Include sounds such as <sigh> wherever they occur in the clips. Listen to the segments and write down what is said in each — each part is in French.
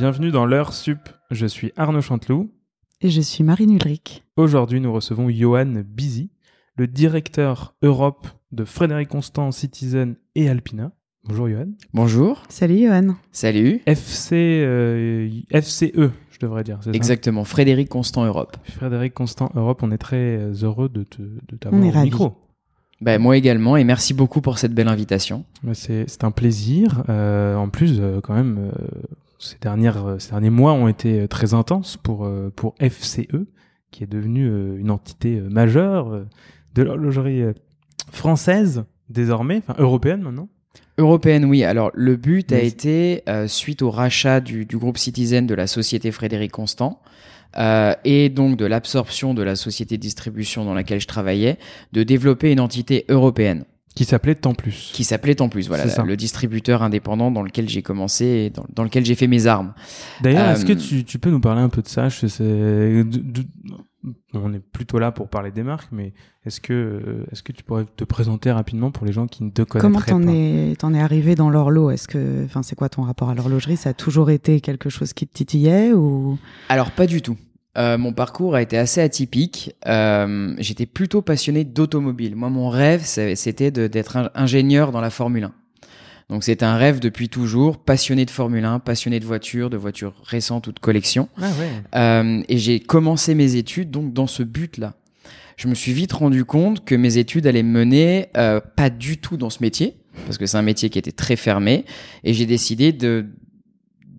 bienvenue dans l'heure sup. Je suis Arnaud Chanteloup. Et je suis Marine Ulrich. Aujourd'hui, nous recevons Johan Bizy, le directeur Europe de Frédéric Constant, Citizen et Alpina. Bonjour Johan. Bonjour. Salut Johan. Salut. FC, euh, FCE, je devrais dire. c'est ça Exactement, Frédéric Constant Europe. Frédéric Constant Europe, on est très euh, heureux de, te, de t'avoir On est au ravis. micro. Ben, moi également, et merci beaucoup pour cette belle invitation. C'est, c'est un plaisir. Euh, en plus, euh, quand même, euh, ces, dernières, euh, ces derniers mois ont été euh, très intenses pour, euh, pour FCE, qui est devenu euh, une entité majeure de l'horlogerie française, désormais, enfin européenne maintenant. Européenne, oui. Alors, le but a été, euh, suite au rachat du, du groupe Citizen de la société Frédéric Constant, euh, et donc de l'absorption de la société de distribution dans laquelle je travaillais, de développer une entité européenne Qui s'appelait Tant Plus. qui s'appelait Tant+. Voilà, C'est ça. le distributeur indépendant dans lequel j'ai commencé et dans, dans lequel j'ai fait mes armes. D'ailleurs, est-ce que Euh, tu, tu peux nous parler un peu de ça? Je sais, de- de- On est plutôt là pour parler des marques, mais est-ce que, euh, est-ce que tu pourrais te présenter rapidement pour les gens qui ne te Comment t'en pas? es, t'en es arrivé dans l'horloge? Est-ce que, enfin, c'est quoi ton rapport à l'horlogerie? Ça a toujours été quelque chose qui te titillait ou? Alors pas du tout. Euh, mon parcours a été assez atypique. Euh, J'étais plutôt passionné d'automobile. Moi, mon rêve, c'est- c'était d'être ingénieur dans la Formule 1. Donc c'était un rêve depuis toujours, passionné de Formule 1, passionné de voitures, de voitures récentes ou de collection. Ah ouais. Euh, et j'ai commencé mes études donc dans ce but-là. Je me suis vite rendu compte que mes études allaient me mener euh, pas du tout dans ce métier, parce que c'est un métier qui était très fermé, et j'ai décidé de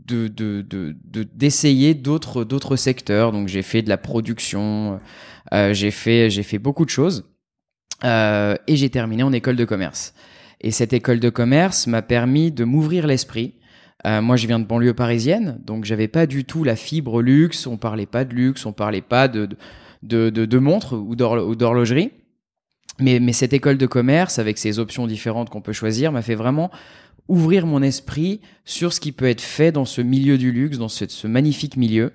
de de de- de- d'essayer d'autres d'autres secteurs. Donc j'ai fait de la production, euh, j'ai fait j'ai fait beaucoup de choses, euh, et j'ai terminé en école de commerce. Et cette école de commerce m'a permis de m'ouvrir l'esprit. Euh, moi, je viens de banlieue parisienne, donc j'avais pas du tout la fibre luxe. On parlait pas de luxe, on parlait pas de de, montres ou d'horlogerie. Mais, mais cette école de commerce, avec ses options différentes qu'on peut choisir, m'a fait vraiment ouvrir mon esprit sur ce qui peut être fait dans ce milieu du luxe, dans ce, ce magnifique milieu.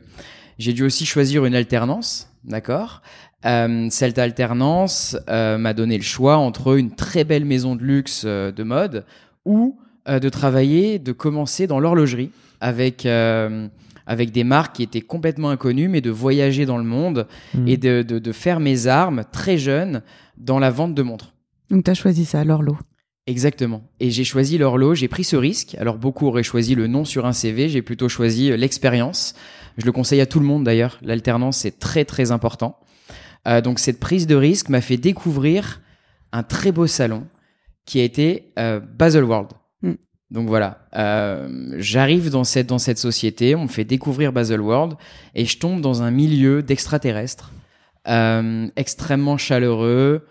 J'ai dû aussi choisir une alternance, d'accord? Euh, Cette alternance euh, m'a donné le choix entre une très belle maison de luxe euh, de mode ou euh, de travailler, de commencer dans l'horlogerie avec euh, avec des marques qui étaient complètement inconnues, mais de voyager dans le monde Mm. et de, de, de faire mes armes très jeune dans la vente de montres. Donc t'as choisi ça, l'horloge. Exactement. Et j'ai choisi l'horloge, j'ai pris ce risque. Alors beaucoup auraient choisi le nom sur un CV, j'ai plutôt choisi euh, l'expérience. Je le conseille à tout le monde d'ailleurs. L'alternance c'est très très important. Euh, donc cette prise de risque m'a fait découvrir un très beau salon qui a été euh, Baselworld. Mm. Donc voilà, euh, j'arrive dans cette dans cette société, on me fait découvrir Baselworld et je tombe dans un milieu d'extraterrestres extrêmement chaleureux,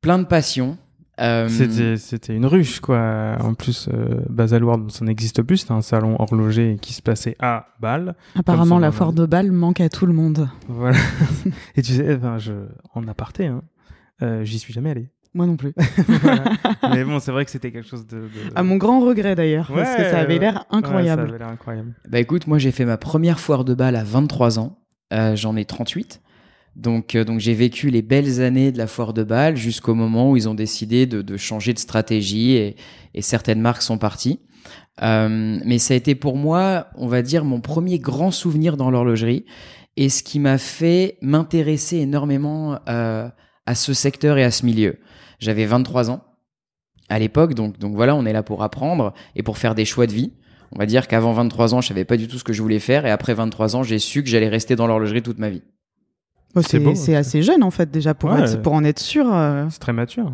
plein de passion. Euh, C'était, c'était une ruche, quoi. En plus, euh, Baselworld, ça n'existe plus. C'était un salon horloger qui se passait à Bâle. Apparemment, la foire de balle manque à tout le monde. Voilà. <laughs> Et tu sais, enfin, je, en aparté, hein, euh, j'y suis jamais allé. Moi non plus. <laughs> Voilà. <laughs> Mais bon, c'est vrai que c'était quelque chose de. de- À mon grand regret d'ailleurs, parce que ça avait l'air incroyable. Ouais, ça avait l'air incroyable. Bah écoute, moi j'ai fait ma première foire de balle à 23 ans. Euh, J'en ai 38. Donc, euh, donc j'ai vécu les belles années de la foire de balle jusqu'au moment où ils ont décidé de, changer de stratégie et, et certaines marques sont parties. Euh, mais ça a été pour moi, on va dire, mon premier grand souvenir dans l'horlogerie et ce qui m'a fait m'intéresser énormément euh, à ce secteur et à ce milieu. J'avais 23 ans à l'époque, donc, donc voilà, on est là pour apprendre et pour faire des choix de vie. On va dire qu'avant 23 ans, je savais pas du tout ce que je voulais faire et après 23 ans, j'ai su que j'allais rester dans l'horlogerie toute ma vie. C'est c'est beau, c'est c'est- assez jeune en fait déjà pour, Ouais. être- pour en être sûr. euh, C'est très mature.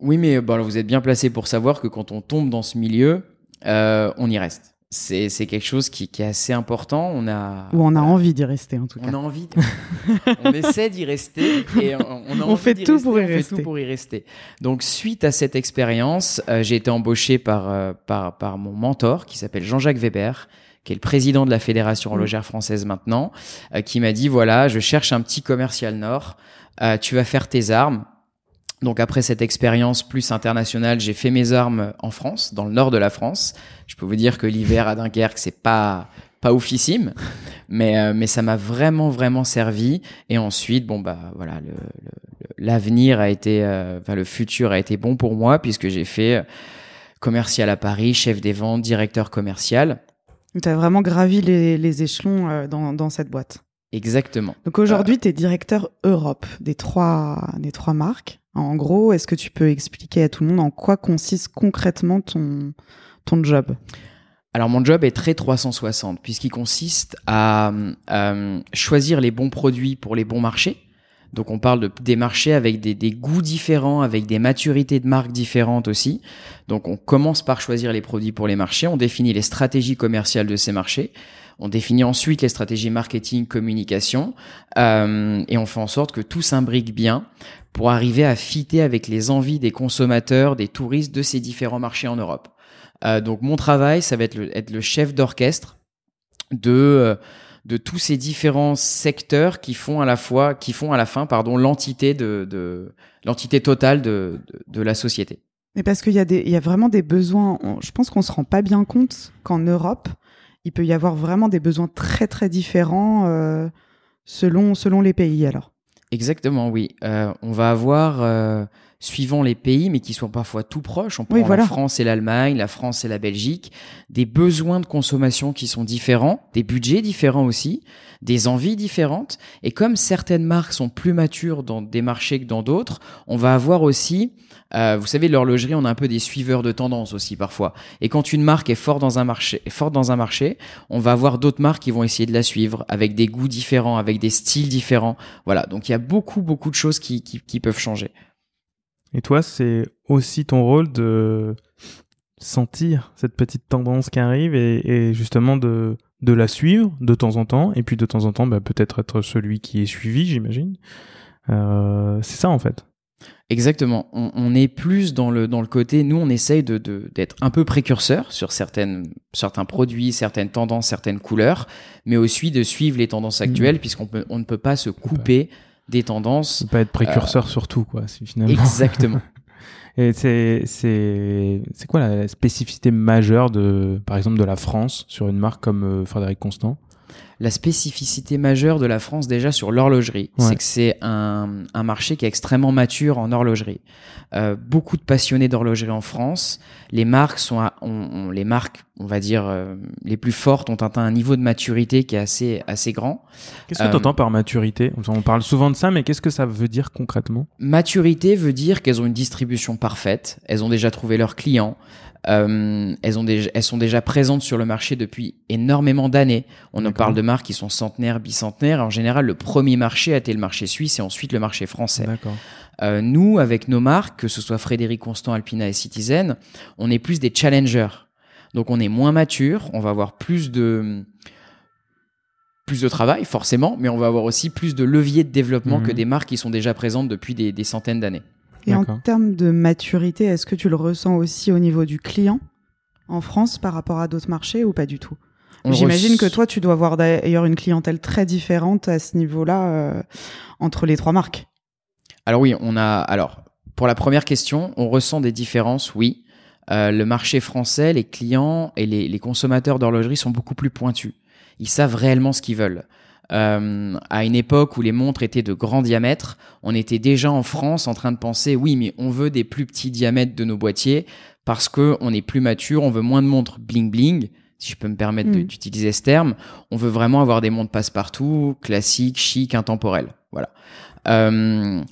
Oui, mais bon, alors vous êtes bien placé pour savoir que quand on tombe dans ce milieu, euh, on y reste. C'est c'est quelque chose qui, qui est assez important. On a Ou on a envie d'y rester en tout cas. On a envie. de- <laughs> on essaie d'y rester et on, on a <laughs> On envie fait d'y tout rester, pour y on fait rester. tout pour y rester. Donc suite à cette expérience, euh, j'ai été embauché par, euh, par par mon mentor qui s'appelle Jean-Jacques Weber, qui est le président de la fédération horlogère française maintenant, euh, qui m'a dit voilà, je cherche un petit commercial nord. Euh, tu vas faire tes armes. Donc après cette expérience plus internationale, j'ai fait mes armes en France, dans le nord de la France. Je peux vous dire que l'hiver à Dunkerque, c'est pas pas oufissime, <laughs> mais euh, mais ça m'a vraiment vraiment servi. Et ensuite, bon bah voilà, le- l'avenir a été, euh, enfin le futur a été bon pour moi puisque j'ai fait euh, commercial à Paris, chef des ventes, directeur commercial. Tu as vraiment gravi les, les échelons euh, dans, dans cette boîte. Exactement. Donc aujourd'hui, tu es directeur Europe des trois, des trois marques. En gros, est-ce que tu peux expliquer à tout le monde en quoi consiste concrètement ton, ton job? Alors mon job est très 360 puisqu'il consiste à euh, choisir les bons produits pour les bons marchés. Donc on parle de, des marchés avec des, goûts différents, avec des maturités de marques différentes aussi. Donc on commence par choisir les produits pour les marchés, on définit les stratégies commerciales de ces marchés, on définit ensuite les stratégies marketing, communication, euh, et on fait en sorte que tout s'imbrique bien pour arriver à fitter avec les envies des consommateurs, des touristes de ces différents marchés en Europe. Euh, donc mon travail, ça va être le, être le chef d'orchestre de euh, de tous ces différents secteurs qui font à la fois, qui font à la fin, pardon, l'entité de, de l'entité totale de, de, de, la société. Mais parce qu'il y a des, il y a vraiment des besoins. je pense qu'on se rend pas bien compte qu'en Europe, il peut y avoir vraiment des besoins très très différents euh, selon selon les pays. Alors. Exactement, oui. Euh, on va avoir euh, suivant les pays, mais qui sont parfois tout proches. On prend la France et l'Allemagne, la France et la Belgique, des besoins de consommation qui sont différents, des budgets différents aussi, des envies différentes. Et comme certaines marques sont plus matures dans des marchés que dans d'autres, on va avoir aussi, euh, vous savez, l'horlogerie, on a un peu des suiveurs de tendance aussi parfois. Et quand une marque est forte dans un marché, est forte dans un marché, on va avoir d'autres marques qui vont essayer de la suivre avec des goûts différents, avec des styles différents. Voilà. Donc il y a beaucoup, beaucoup de choses qui, qui, qui peuvent changer. Et toi, c'est aussi ton rôle de sentir cette petite tendance qui arrive et, justement de, de la suivre de temps en temps, et puis de temps en temps, bah, peut-être être celui qui est suivi, j'imagine. Euh, c'est ça en fait. Exactement. On, est plus dans le, dans le côté, nous, on essaye de, d'être un peu précurseur sur certaines, certains produits, certaines tendances, certaines couleurs, mais aussi de suivre les tendances actuelles, mmh. puisqu'on on ne peut pas se couper des tendances. Pas être précurseur euh, sur tout, quoi, finalement. Exactement. <laughs> Et c'est, c'est, c'est quoi la spécificité majeure de, par exemple, de la France sur une marque comme euh, Frédéric Constant? La spécificité majeure de la France déjà sur l'horlogerie, c'est que c'est un, un, marché qui est extrêmement mature en horlogerie. Euh, beaucoup de passionnés d'horlogerie en France. Les marques sont, à, on, les marques, on va dire euh, les plus fortes, ont atteint un niveau de maturité qui est assez assez grand. Qu'est-ce que tu entends par maturité? On parle souvent de ça, mais qu'est-ce que ça veut dire concrètement? Maturité veut dire qu'elles ont une distribution parfaite, elles ont déjà trouvé leurs clients, euh, elles, ont déjà, elles sont déjà présentes sur le marché depuis énormément d'années. On en parle de marques qui sont centenaires, bicentenaires. En général, le premier marché a été le marché suisse et ensuite le marché français. Euh, nous, avec nos marques, que ce soit Frédéric Constant, Alpina et Citizen, on est plus des challengers. Donc on est moins mature, on va avoir plus de plus de travail forcément, mais on va avoir aussi plus de leviers de développement que mhm. des marques qui sont déjà présentes depuis des, des centaines d'années. Et en termes de maturité, est-ce que tu le ressens aussi au niveau du client en France par rapport à d'autres marchés ou pas du tout? J'imagine que toi, tu dois avoir d'ailleurs une clientèle très différente à ce niveau-là euh, entre les trois marques. Alors oui, on a. Alors pour la première question, on ressent des différences, oui. Euh, le marché français, les clients et les, les consommateurs d'horlogerie sont beaucoup plus pointus. Ils savent réellement ce qu'ils veulent. Euh, à une époque où les montres étaient de grand diamètre, on était déjà en France en train de penser oui, mais on veut des plus petits diamètres de nos boîtiers parce que on est plus mature, on veut moins de montres bling bling. Si je peux me permettre mm. d'utiliser ce terme, on veut vraiment avoir des montres passe-partout, classiques, chic, intemporelles. Voilà. Euh,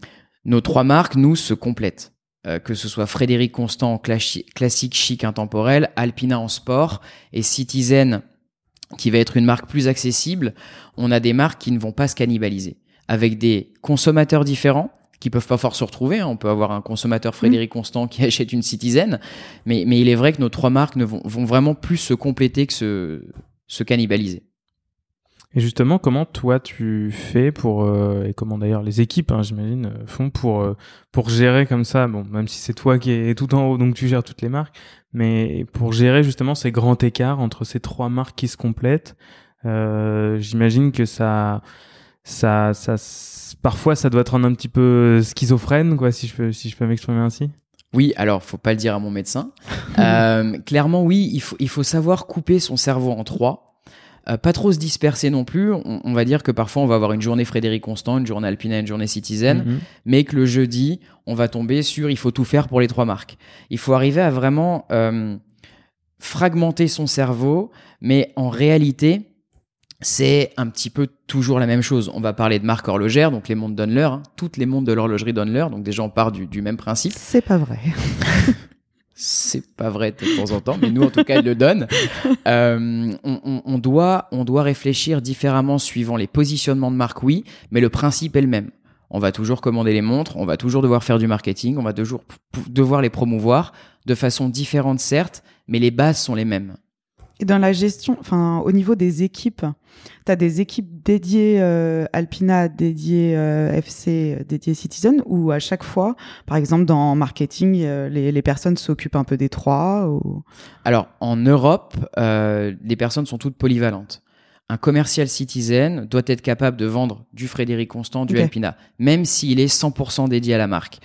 nos trois marques, nous, se complètent. Euh, que ce soit Frédéric Constant en classique, chic, intemporel, Alpina en sport et Citizen qui va être une marque plus accessible, on a des marques qui ne vont pas se cannibaliser, avec des consommateurs différents qui peuvent pas fort se retrouver. Hein. On peut avoir un consommateur Frédéric mmh. Constant qui <laughs> achète une Citizen, mais, mais il est vrai que nos trois marques ne vont, vont vraiment plus se compléter que se, se cannibaliser. Et justement, comment toi tu fais pour euh, et comment d'ailleurs les équipes, hein, j'imagine, euh, font pour euh, pour gérer comme ça. Bon, même si c'est toi qui es tout en haut, donc tu gères toutes les marques, mais pour gérer justement ces grands écarts entre ces trois marques qui se complètent, j'imagine que ça, ça, ça, parfois ça doit être un, un petit peu schizophrène, quoi, si je peux, si je peux m'exprimer ainsi. Oui, alors faut pas le dire à mon médecin. <laughs> clairement, oui, il faut il faut savoir couper son cerveau en trois euh, pas trop se disperser non plus. On, va dire que parfois on va avoir une journée Frédéric Constant, une journée Alpina, une journée Citizen, mhm. mais que le jeudi, on va tomber sur il faut tout faire pour les trois marques. Il faut arriver à vraiment euh, fragmenter son cerveau, mais en réalité, c'est un petit peu toujours la même chose. On va parler de marque horlogère, donc les montres donnent l'heure. Hein. Toutes les montres de l'horlogerie donnent l'heure, donc déjà on part du, du même principe. C'est pas vrai. <laughs> c'est pas vrai de temps en temps, mais nous en tout cas, ils le donnent. Euh, on, on, doit, on doit réfléchir différemment suivant les positionnements de marque, oui, mais le principe est le même. On va toujours commander les montres, on va toujours devoir faire du marketing, on va toujours devoir les promouvoir de façon différente certes, mais les bases sont les mêmes. Et dans la gestion, enfin, au niveau des équipes, tu as des équipes dédiées euh, Alpina, dédiées euh, FC, dédiées Citizen, ou à chaque fois, par exemple, dans marketing, euh, les, les, personnes s'occupent un peu des trois ou... Alors, en Europe, les personnes sont toutes polyvalentes. Un commercial Citizen doit être capable de vendre du Frédéric Constant, du Alpina, même s'il est 100% dédié à la marque.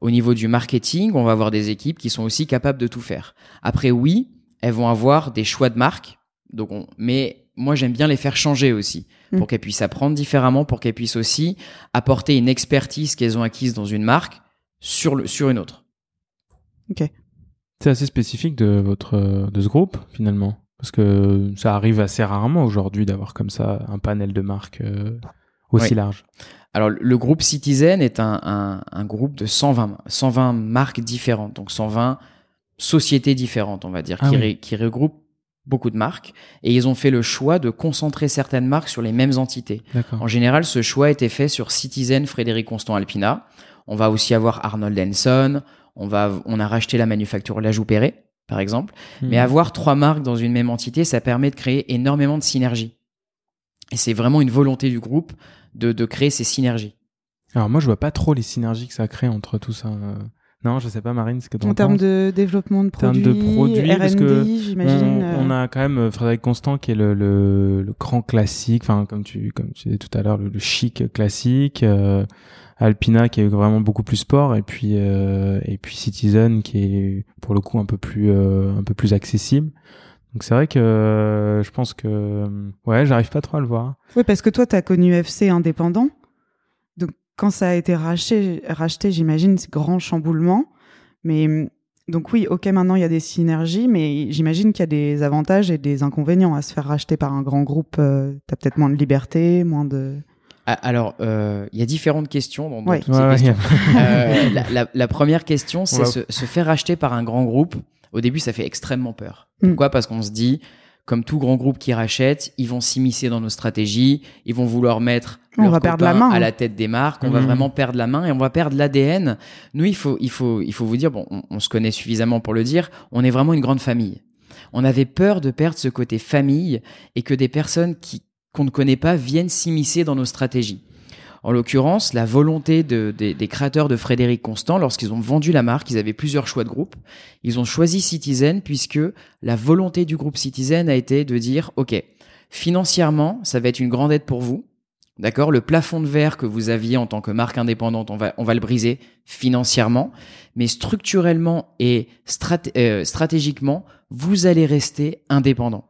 Au niveau du marketing, on va avoir des équipes qui sont aussi capables de tout faire. Après, oui, elles vont avoir des choix de marque. Donc mais moi j'aime bien les faire changer aussi mm. pour qu'elles puissent apprendre différemment, pour qu'elles puissent aussi apporter une expertise qu'elles ont acquise dans une marque sur le sur une autre. Ok. C'est assez spécifique de votre de ce groupe finalement parce que ça arrive assez rarement aujourd'hui d'avoir comme ça un panel de marques euh, aussi large. Alors le groupe Citizen est un, un, un, groupe de 120 120 marques différentes donc 120 sociétés différentes, on va dire, ah qui, qui regroupent beaucoup de marques et ils ont fait le choix de concentrer certaines marques sur les mêmes entités. En général, ce choix a été fait sur Citizen, Frédéric Constant Alpina. On va aussi avoir Arnold Henson. On va, on a racheté la manufacture La Perret, par exemple. Hmm. Mais avoir trois marques dans une même entité, ça permet de créer énormément de synergies. Et c'est vraiment une volonté du groupe de, de créer ces synergies. Alors moi, je vois pas trop les synergies que ça crée entre tout ça. Non, je sais pas, Marine, ce que tu En termes de développement de produits, en termes de produits parce que j'imagine. On, euh. a quand même euh, Frédéric Constant qui est le, le, le grand classique, enfin comme tu comme tu disais tout à l'heure, le, chic classique. Euh, Alpina qui est vraiment beaucoup plus sport et puis euh, et puis Citizen qui est pour le coup un peu plus euh, un peu plus accessible. Donc c'est vrai que je pense que ouais, j'arrive pas trop à le voir. Oui, parce que toi tu as connu FC indépendant quand ça a été racheté, racheté j'imagine, c'est grand chamboulement. Mais donc oui, ok, maintenant il y a des synergies, mais j'imagine qu'il y a des avantages et des inconvénients à se faire racheter par un grand groupe. Euh, tu as peut-être moins de liberté, moins de... Ah, alors, euh, il y a différentes questions dans, toutes ces questions. <laughs> Euh, la, première question, c'est se, se, faire racheter par un grand groupe. Au début, ça fait extrêmement peur. Mm. Pourquoi? Parce qu'on se dit, comme tout grand groupe qui rachète, ils vont s'immiscer dans nos stratégies, ils vont vouloir mettre on va perdre la main à la tête des marques, on va mmh. vraiment perdre la main et on va perdre l'ADN. Nous, il faut, il faut, il faut vous dire, bon, on, se connaît suffisamment pour le dire, on est vraiment une grande famille. On avait peur de perdre ce côté famille et que des personnes qui qu'on ne connaît pas viennent s'immiscer dans nos stratégies. En l'occurrence, la volonté des créateurs de Frédéric Constant, lorsqu'ils ont vendu la marque, ils avaient plusieurs choix de groupe. Ils ont choisi Citizen puisque la volonté du groupe Citizen a été de dire, OK, financièrement, ça va être une grande aide pour vous. D'accord? Le plafond de verre que vous aviez en tant que marque indépendante, on va, on va le briser financièrement. Mais structurellement et euh, stratégiquement, vous allez rester indépendant.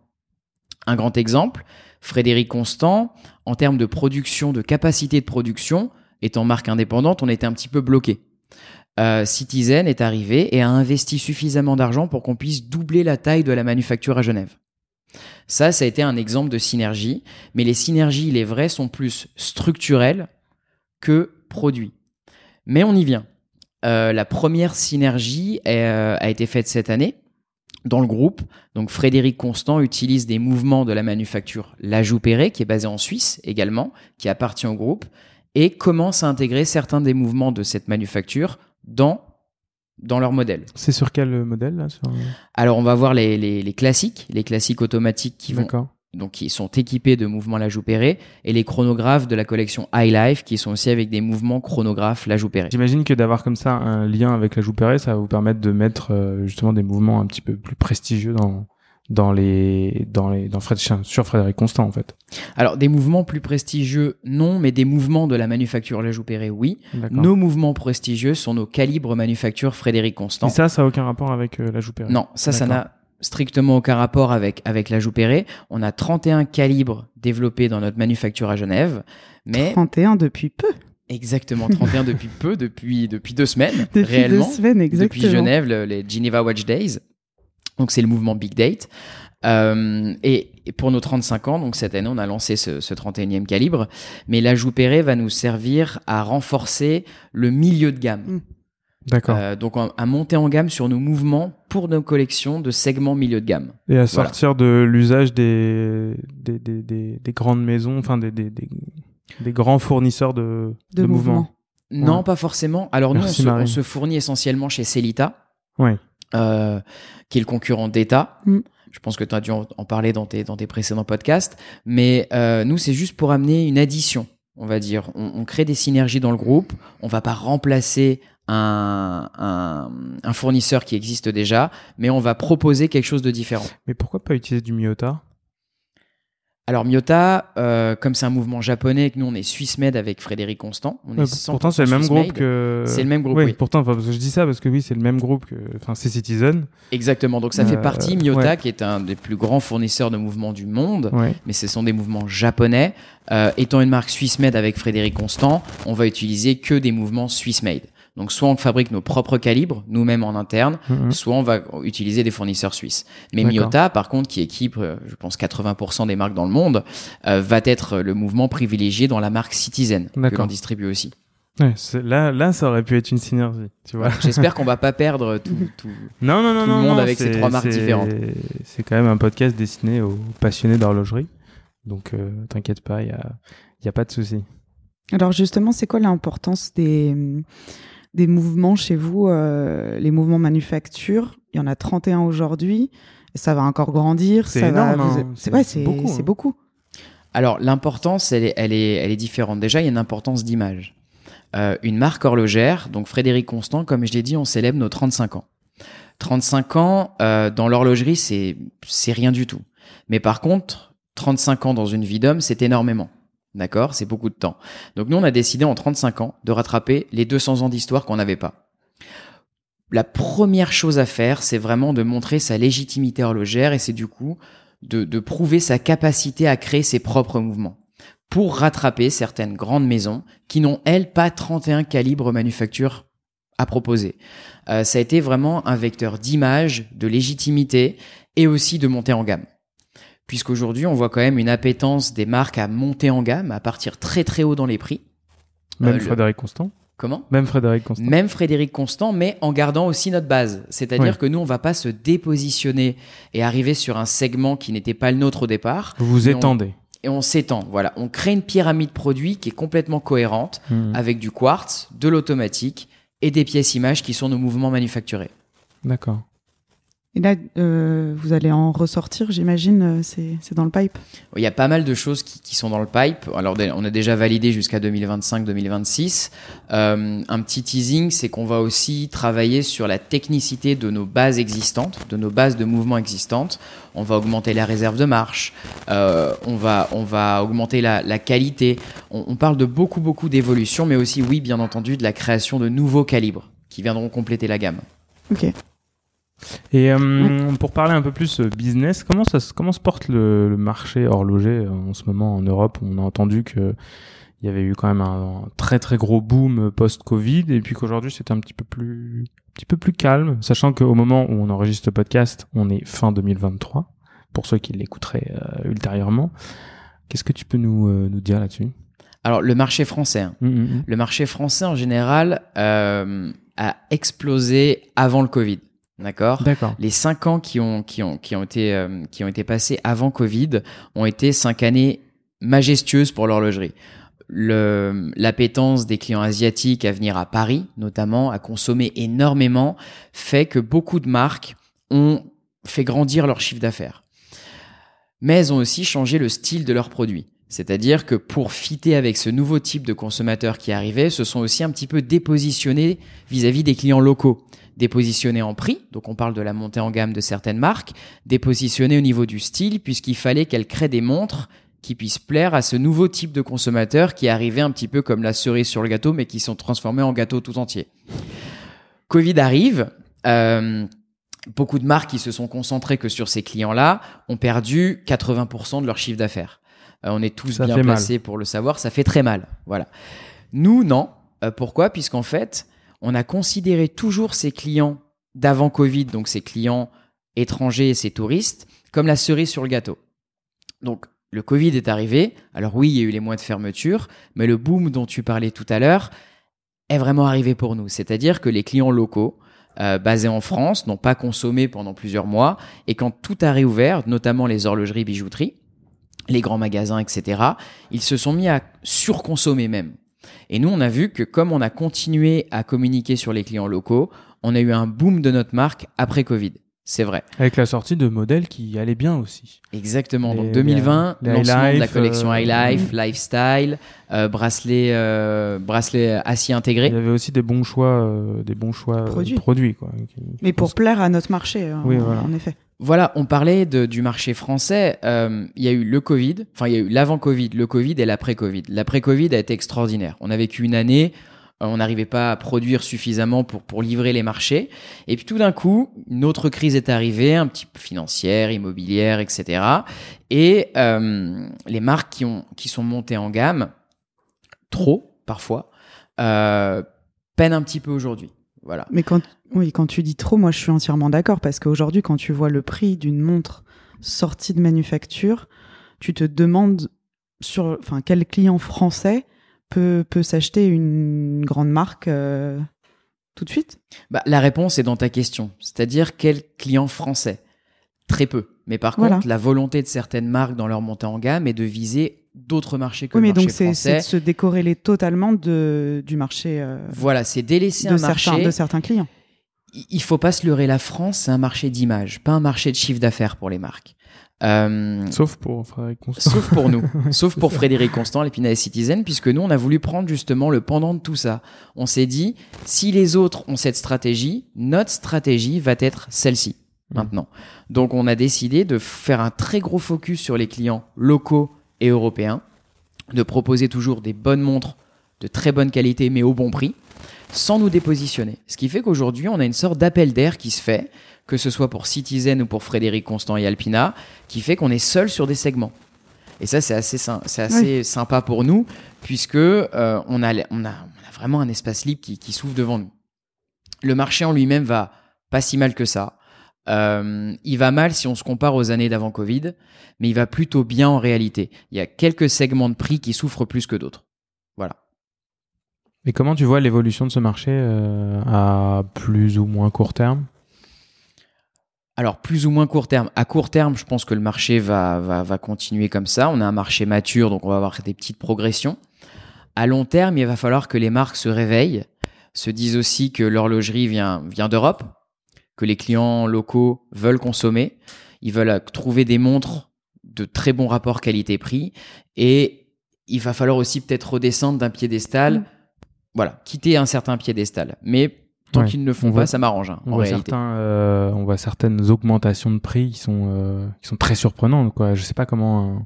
Un grand exemple, Frédéric Constant, en termes de production, de capacité de production, étant marque indépendante, on était un petit peu bloqué. Euh, Citizen est arrivé et a investi suffisamment d'argent pour qu'on puisse doubler la taille de la manufacture à Genève. Ça, ça a été un exemple de synergie, mais les synergies, les vraies, sont plus structurelles que produits. Mais on y vient. Euh, la première synergie euh, a été faite cette année dans le groupe. Donc Frédéric Constant utilise des mouvements de la manufacture La Perret, qui est basée en Suisse également, qui appartient au groupe, et commence à intégrer certains des mouvements de cette manufacture dans dans leur modèle. C'est sur quel modèle là Alors on va voir les, les, les, classiques, les classiques automatiques qui vont donc qui sont équipés de mouvements La Perret et les chronographes de la collection iLife qui sont aussi avec des mouvements chronographes La Perret. J'imagine que d'avoir comme ça un lien avec La Perret, ça va vous permettre de mettre euh, justement des mouvements un petit peu plus prestigieux dans dans les dans les dans Fred, sur Frédéric Constant en fait. Alors des mouvements plus prestigieux non, mais des mouvements de la manufacture La Perret oui. Nos mouvements prestigieux sont nos calibres manufacture Frédéric Constant. Et ça ça a aucun rapport avec euh, La. Non, ça ça n'a strictement aucun rapport avec, avec la Perret. On a 31 calibres développés dans notre manufacture à Genève. Mais 31 depuis peu. Exactement, 31 depuis <laughs> peu, depuis, depuis deux semaines, depuis réellement. Deux semaines, exactement. Depuis Genève, les Geneva Watch Days. Donc c'est le mouvement Big Date. Euh, et, pour nos 35 ans, donc cette année, on a lancé ce, ce 31e calibre. Mais l'ajout Perret va nous servir à renforcer le milieu de gamme. Mm. D'accord. Euh, donc à monter en gamme sur nos mouvements pour nos collections de segments milieu de gamme. Et à sortir de l'usage des des, des, des, des, grandes maisons, enfin des, des, des, grands fournisseurs de, de, mouvements. Non, pas forcément. Alors nous, on se, on se, fournit essentiellement chez Celita, ouais. euh, qui est le concurrent d'État. Mm. Je pense que tu as dû en, parler dans tes, dans tes précédents podcasts. Mais euh, nous, c'est juste pour amener une addition, on va dire. On, on, crée des synergies dans le groupe. On va pas remplacer un, un, un, fournisseur qui existe déjà, mais on va proposer quelque chose de différent. Mais pourquoi pas utiliser du Miota? Alors Miota, euh, comme c'est un mouvement japonais et que nous on est Swiss Med avec Frédéric Constant, on est pourtant c'est le même groupe que. C'est le même groupe. Oui, oui. pourtant, parce que je dis ça parce que oui, c'est le même groupe que, enfin, c'est Citizen. Exactement. Donc ça fait Euh, partie Miota, ouais. qui est un des plus grands fournisseurs de mouvements du monde, Ouais. mais ce sont des mouvements japonais. Euh, étant une marque Swiss Med avec Frédéric Constant, on va utiliser que des mouvements Swiss Made. Donc soit on fabrique nos propres calibres nous-mêmes en interne, Mhm. soit on va utiliser des fournisseurs suisses. Mais. Miota, par contre, qui équipe, euh, je pense, 80% des marques dans le monde, euh, va être le mouvement privilégié dans la marque Citizen, que l'on distribue aussi. Ouais, là, là, ça aurait pu être une synergie, tu vois. <laughs> J'espère qu'on va pas <laughs> perdre tout, tout. Non, non, non, Tout le monde non, avec c'est- trois marques différentes. C'est quand même un podcast destiné aux passionnés d'horlogerie. Donc, euh, t'inquiète pas, il y a, y a pas de souci. Alors justement, c'est quoi l'importance des, des mouvements chez vous, euh, les mouvements manufacture Il y en a 31 aujourd'hui, et ça va encore grandir. C'est ça va, énorme, vous- hein. C'est C'est- ouais, c'est c'est beaucoup, c'est hein. beaucoup. Alors l'importance, elle est, elle est, elle est différente. Déjà, il y a une importance d'image. Euh, une marque horlogère, donc Frédéric Constant, comme je l'ai dit, on célèbre nos 35 ans. 35 ans euh, dans l'horlogerie, c'est c'est rien du tout. Mais par contre, 35 ans dans une vie d'homme, c'est énormément. D'accord? C'est beaucoup de temps. Donc nous, on a décidé en 35 ans de rattraper les 200 ans d'histoire qu'on n'avait pas. La première chose à faire, c'est vraiment de montrer sa légitimité horlogère et c'est du coup de, prouver sa capacité à créer ses propres mouvements pour rattraper certaines grandes maisons qui n'ont, elles, pas 31 calibres manufacture à proposer. Euh, ça a été vraiment un vecteur d'image, de légitimité et aussi de montée en gamme. Puisqu'aujourd'hui, on voit quand même une appétence des marques à monter en gamme, à partir très très haut dans les prix. Même Euh, le- Frédéric Constant. Comment? Même Frédéric Constant. même Frédéric Constant, mais en gardant aussi notre base. C'est-à-dire Oui. que nous, on va pas se dépositionner et arriver sur un segment qui n'était pas le nôtre au départ. Vous vous on- étendez. Et on s'étend. Voilà. On crée une pyramide produit qui est complètement cohérente Mhm. avec du quartz, de l'automatique et des pièces images qui sont nos mouvements manufacturés. D'accord. Et là, euh, vous allez en ressortir, j'imagine, euh, c'est dans le pipe. Il y a pas mal de choses qui, qui sont dans le pipe. Alors, on a déjà validé jusqu'à 2025-2026. Euh, un petit teasing, c'est qu'on va aussi travailler sur la technicité de nos bases existantes, de nos bases de mouvements existantes. On va augmenter la réserve de marche. euh, on va, on va augmenter la, la qualité. On, on parle de beaucoup, beaucoup d'évolution, mais aussi, oui, bien entendu, de la création de nouveaux calibres qui viendront compléter la gamme. Ok. Et euh, pour parler un peu plus euh, business, comment ça se- comment se porte le, le marché horloger euh, en ce moment en Europe? On a entendu que il y avait eu quand même un, un très très gros boom post-Covid et puis qu'aujourd'hui c'était un petit peu plus un petit peu plus calme, sachant qu'au moment où on enregistre le podcast, on est fin 2023 pour ceux qui l'écouteraient euh, ultérieurement. Qu'est-ce que tu peux nous euh, nous dire là-dessus? Alors, le marché français. hein. Hum, hum. Le marché français, en général, euh, a explosé avant le Covid. D'accord D'accord. Les cinq ans qui ont, qui ont, qui ont, été, euh, qui ont été passés avant Covid ont été cinq années majestueuses pour l'horlogerie. Le- L'appétence des clients asiatiques à venir à Paris, notamment, à consommer énormément, fait que beaucoup de marques ont fait grandir leur chiffre d'affaires. Mais elles ont aussi changé le style de leurs produits. C'est-à-dire que pour fitter avec ce nouveau type de consommateurs qui arrivait, se sont aussi un petit peu dépositionnés vis-à-vis des clients locaux. Dépositionnés en prix, donc on parle de la montée en gamme de certaines marques, dépositionnés au niveau du style, puisqu'il fallait qu'elles créent des montres qui puissent plaire à ce nouveau type de consommateurs qui arrivait un petit peu comme la cerise sur le gâteau, mais qui sont transformés en gâteau tout entier. Covid arrive, euh, beaucoup de marques qui se sont concentrées que sur ces clients-là ont perdu 80% de leur chiffre d'affaires. Euh, on est tous Ça bien mal. placés pour le savoir, ça fait très mal. Voilà. Nous, non. Euh, pourquoi? Puisqu'en fait, on a considéré toujours ces clients d'avant Covid, donc ces clients étrangers et ces touristes comme la cerise sur le gâteau. Donc, le Covid est arrivé. Alors oui, il y a eu les mois de fermeture, mais le boom dont tu parlais tout à l'heure est vraiment arrivé pour nous. C'est-à-dire que les clients locaux euh, basés en France n'ont pas consommé pendant plusieurs mois. Et quand tout a réouvert, notamment les horlogeries, bijouteries, les grands magasins, etc., ils se sont mis à surconsommer même. Et nous, on a vu que comme on a continué à communiquer sur les clients locaux, on a eu un boom de notre marque après Covid. C'est vrai. Avec la sortie de modèles qui allaient bien aussi. Exactement. Donc 2020, lancement de la collection High euh, Life, Lifestyle, euh, bracelet, euh, bracelet acier intégré. Il y avait aussi des bons choix, des bons choix produits. produits quoi, Mais pour plaire à notre marché, hein, oui, voilà. en effet. Voilà, on parlait du marché français. Il y a eu le Covid, enfin il y a eu l'avant-Covid, le Covid et l'après-Covid. L'après-Covid a été extraordinaire. On a vécu une année euh, on n'arrivait pas à produire suffisamment pour, livrer les marchés. Et puis tout d'un coup, une autre crise est arrivée, un petit peu financière, immobilière, etc. Et euh, les marques qui, ont, qui sont montées en gamme, trop parfois, euh, peinent un petit peu aujourd'hui. Voilà. Mais quand, oui, quand tu dis trop, moi je suis entièrement d'accord parce qu'aujourd'hui, quand tu vois le prix d'une montre sortie de manufacture, tu te demandes sur, enfin, quel client français peut, peut s'acheter une grande marque euh, tout de suite bah, La réponse est dans ta question. C'est-à-dire quel client français? Très peu. Mais par contre, la volonté de certaines marques dans leur montée en gamme est de viser d'autres marchés que oui, le marché français. mais donc c'est de se décorréler totalement de, du marché. Euh, voilà, c'est délaisser un marché de certains clients. Il faut pas se leurrer. La France, c'est un marché d'image, pas un marché de chiffre d'affaires pour les marques. Euh, sauf pour Frédéric Constant. Sauf pour nous. <laughs> sauf pour Frédéric Constant, l'Épinay Citizen, puisque nous, on a voulu prendre justement le pendant de tout ça. On s'est dit, si les autres ont cette stratégie, notre stratégie va être celle-ci, mmh. maintenant. Donc, on a décidé de faire un très gros focus sur les clients locaux et européens, de proposer toujours des bonnes montres de très bonne qualité, mais au bon prix, sans nous dépositionner. Ce qui fait qu'aujourd'hui, on a une sorte d'appel d'air qui se fait que ce soit pour Citizen ou pour Frédéric Constant et Alpina, qui fait qu'on est seul sur des segments. Et ça, c'est assez, c'est assez sympa pour nous, puisque euh, on, a, on, a, vraiment un espace libre qui, s'ouvre devant nous. Le marché en lui-même va pas si mal que ça. Euh, il va mal si on se compare aux années d'avant Covid, mais il va plutôt bien en réalité. Il y a quelques segments de prix qui souffrent plus que d'autres. Voilà. Et comment tu vois l'évolution de ce marché euh, à plus ou moins court terme? Alors, plus ou moins court terme. À court terme, je pense que le marché va, va, va continuer comme ça. On a un marché mature, donc on va avoir des petites progressions. À long terme, il va falloir que les marques se réveillent, se disent aussi que l'horlogerie vient, vient d'Europe, que les clients locaux veulent consommer, ils veulent trouver des montres de très bon rapport qualité-prix, et il va falloir aussi peut-être redescendre d'un piédestal, mmh. voilà, quitter un certain piédestal. Mais Tant qu'ils ne le font pas, ça m'arrange. Hein, on, en voit réalité. Certains, euh, on voit certaines augmentations de prix qui sont, euh, qui sont très surprenantes. Quoi. Je sais pas comment euh,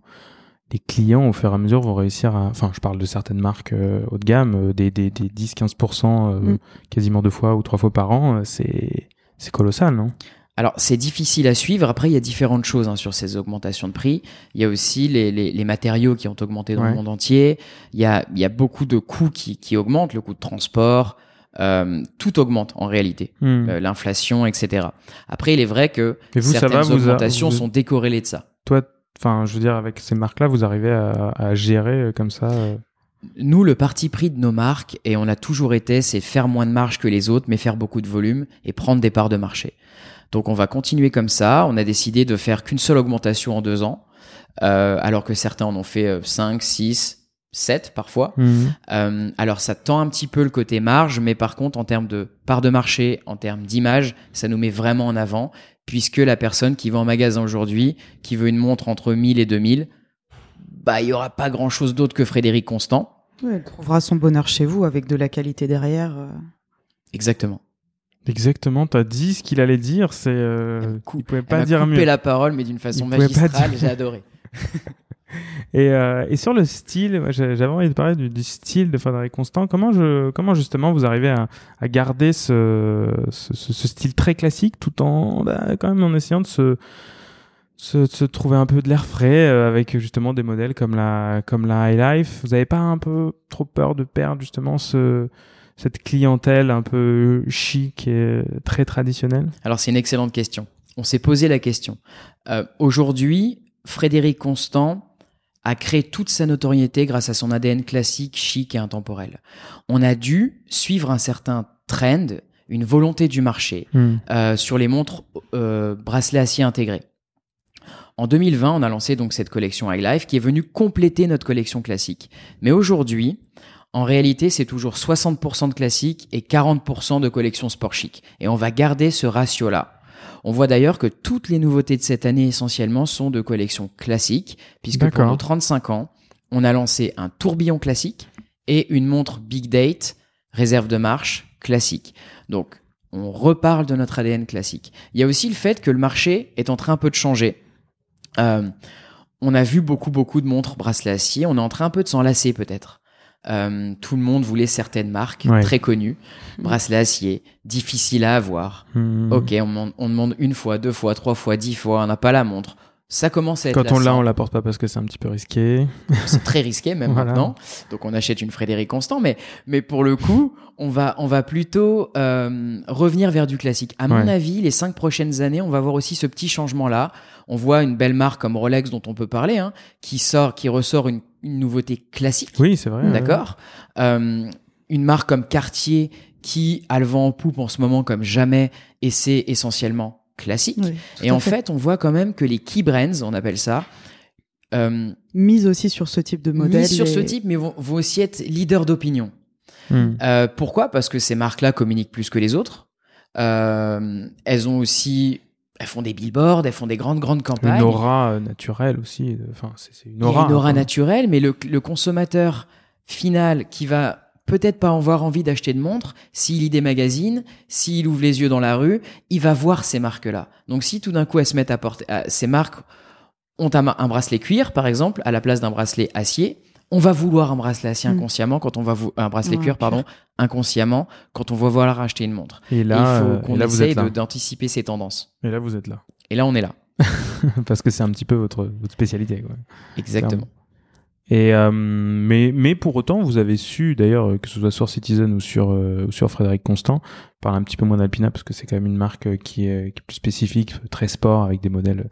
les clients, au fur et à mesure, vont réussir à. Enfin, je parle de certaines marques euh, haut de gamme, euh, des, des, des 10-15% mm. quasiment deux fois ou trois fois par an. c'est, c'est colossal, non? Alors, c'est difficile à suivre. Après, il y a différentes choses hein, sur ces augmentations de prix. Il y a aussi les, les, les matériaux qui ont augmenté dans le monde entier. Il y a, il y a beaucoup de coûts qui, qui augmentent, le coût de transport, euh, tout augmente en réalité, hmm. euh, l'inflation, etc. Après, il est vrai que certaines augmentations sont décorrélées de ça. Toi, enfin, je veux dire, avec ces marques-là, vous arrivez à, gérer euh, comme ça Nous, le parti pris de nos marques, et on a toujours été, c'est faire moins de marge que les autres, mais faire beaucoup de volume et prendre des parts de marché. Donc, on va continuer comme ça. On a décidé de faire qu'une seule augmentation en deux ans, alors que certains en ont fait 5, 6, 7 parfois. Mhm. Euh, alors ça tend un petit peu le côté marge, mais par contre en termes de part de marché, en termes d'image, ça nous met vraiment en avant, puisque la personne qui va en magasin aujourd'hui, qui veut une montre entre 1000 et 2000, bah il y aura pas grand chose d'autre que Frédéric Constant. Elle trouvera son bonheur chez vous avec de la qualité derrière. Euh. Exactement. Exactement, tu as dit ce qu'il allait dire, c'est euh, il pouvait pas dire coupé la parole mais d'une façon magistrale, j'ai adoré. <laughs> Et, euh, et, sur le style, j'avais envie de parler du, style de Frédéric Constant. Comment, je, comment justement vous arrivez à, à garder ce, ce, ce, style très classique tout en bah, quand même en essayant de se, se, se trouver un peu de l'air frais euh, avec justement des modèles comme la, comme la High Life. Vous n'avez pas un peu trop peur de perdre justement ce, cette clientèle un peu chic et très traditionnelle? Alors c'est une excellente question. on s'est posé la question. Euh, aujourd'hui, Frédéric Constant a créé toute sa notoriété grâce à son ADN classique, chic et intemporel. On a dû suivre un certain trend, une volonté du marché Hmm. euh, sur les montres euh, bracelets acier intégrés. En 2020, on a lancé donc cette collection High Life qui est venue compléter notre collection classique. Mais aujourd'hui, en réalité, c'est toujours 60% de classique et 40% de collection sport chic. Et on va garder ce ratio-là. On voit d'ailleurs que toutes les nouveautés de cette année essentiellement sont de collection classique, puisque pour nos 35 ans, on a lancé un tourbillon classique et une montre Big Date, réserve de marche, classique. Donc, on reparle de notre ADN classique. Il y a aussi le fait que le marché est en train un peu de changer. Euh, on a vu beaucoup, beaucoup de montres bracelets acier. On est en train un peu de s'en lasser peut-être. Euh, tout le monde voulait certaines marques Ouais. très connues, bracelets acier, difficiles à avoir. Hmm. Ok, on on demande une fois, deux fois, trois fois, dix fois, on n'a pas la montre. Ça commence à être Quand on l'a, on la porte pas parce que c'est un petit peu risqué. <laughs> c'est très risqué même Voilà. maintenant. Donc on achète une Frédéric Constant, mais mais pour le coup, on va on va plutôt euh, revenir vers du classique. À mon Ouais. avis, les cinq prochaines années, on va voir aussi ce petit changement là. On voit une belle marque comme Rolex dont on peut parler, hein, qui sort, qui ressort une, une nouveauté classique. Oui, c'est vrai. ouais. D'accord. Euh, une marque comme Cartier qui a le vent en poupe en ce moment comme jamais et c'est essentiellement classique. Oui, Et en fait, on voit quand même que les key brands, on appelle ça, euh, mise aussi sur ce type de modèle. mis sur ce type, mais vont, vont aussi être leaders d'opinion. Hmm. Euh, pourquoi? Parce que ces marques-là communiquent plus que les autres. Euh, elles ont aussi, elles font des billboards, elles font des grandes grandes campagnes. Une aura naturelle aussi. Enfin, c'est une Il y a aura. une aura hein. naturelle, mais le, le consommateur final qui va peut-être pas avoir envie d'acheter de montre, s'il lit des magazines, s'il ouvre les yeux dans la rue, il va voir ces marques-là. Donc si tout d'un coup elles se mettent à porter, à- ces marques ont un, un bracelet cuir par exemple à la place d'un bracelet acier, on va vouloir un bracelet acier Mm. inconsciemment quand on va vou- un bracelet Ouais, cuir pardon inconsciemment quand on va vouloir acheter une montre. Et Et là, il euh, faut qu'on et là vous essaye êtes là. de- d'anticiper ces tendances. Et là, vous êtes là. Et là on est là. <laughs> Parce que c'est un petit peu votre, votre spécialité. Quoi. Exactement. Et euh, mais mais pour autant, vous avez su d'ailleurs que ce soit sur Citizen ou sur euh, ou sur Frédéric Constant, on parle un petit peu moins d'Alpina parce que c'est quand même une marque euh, qui est, qui est plus spécifique, très sport avec des modèles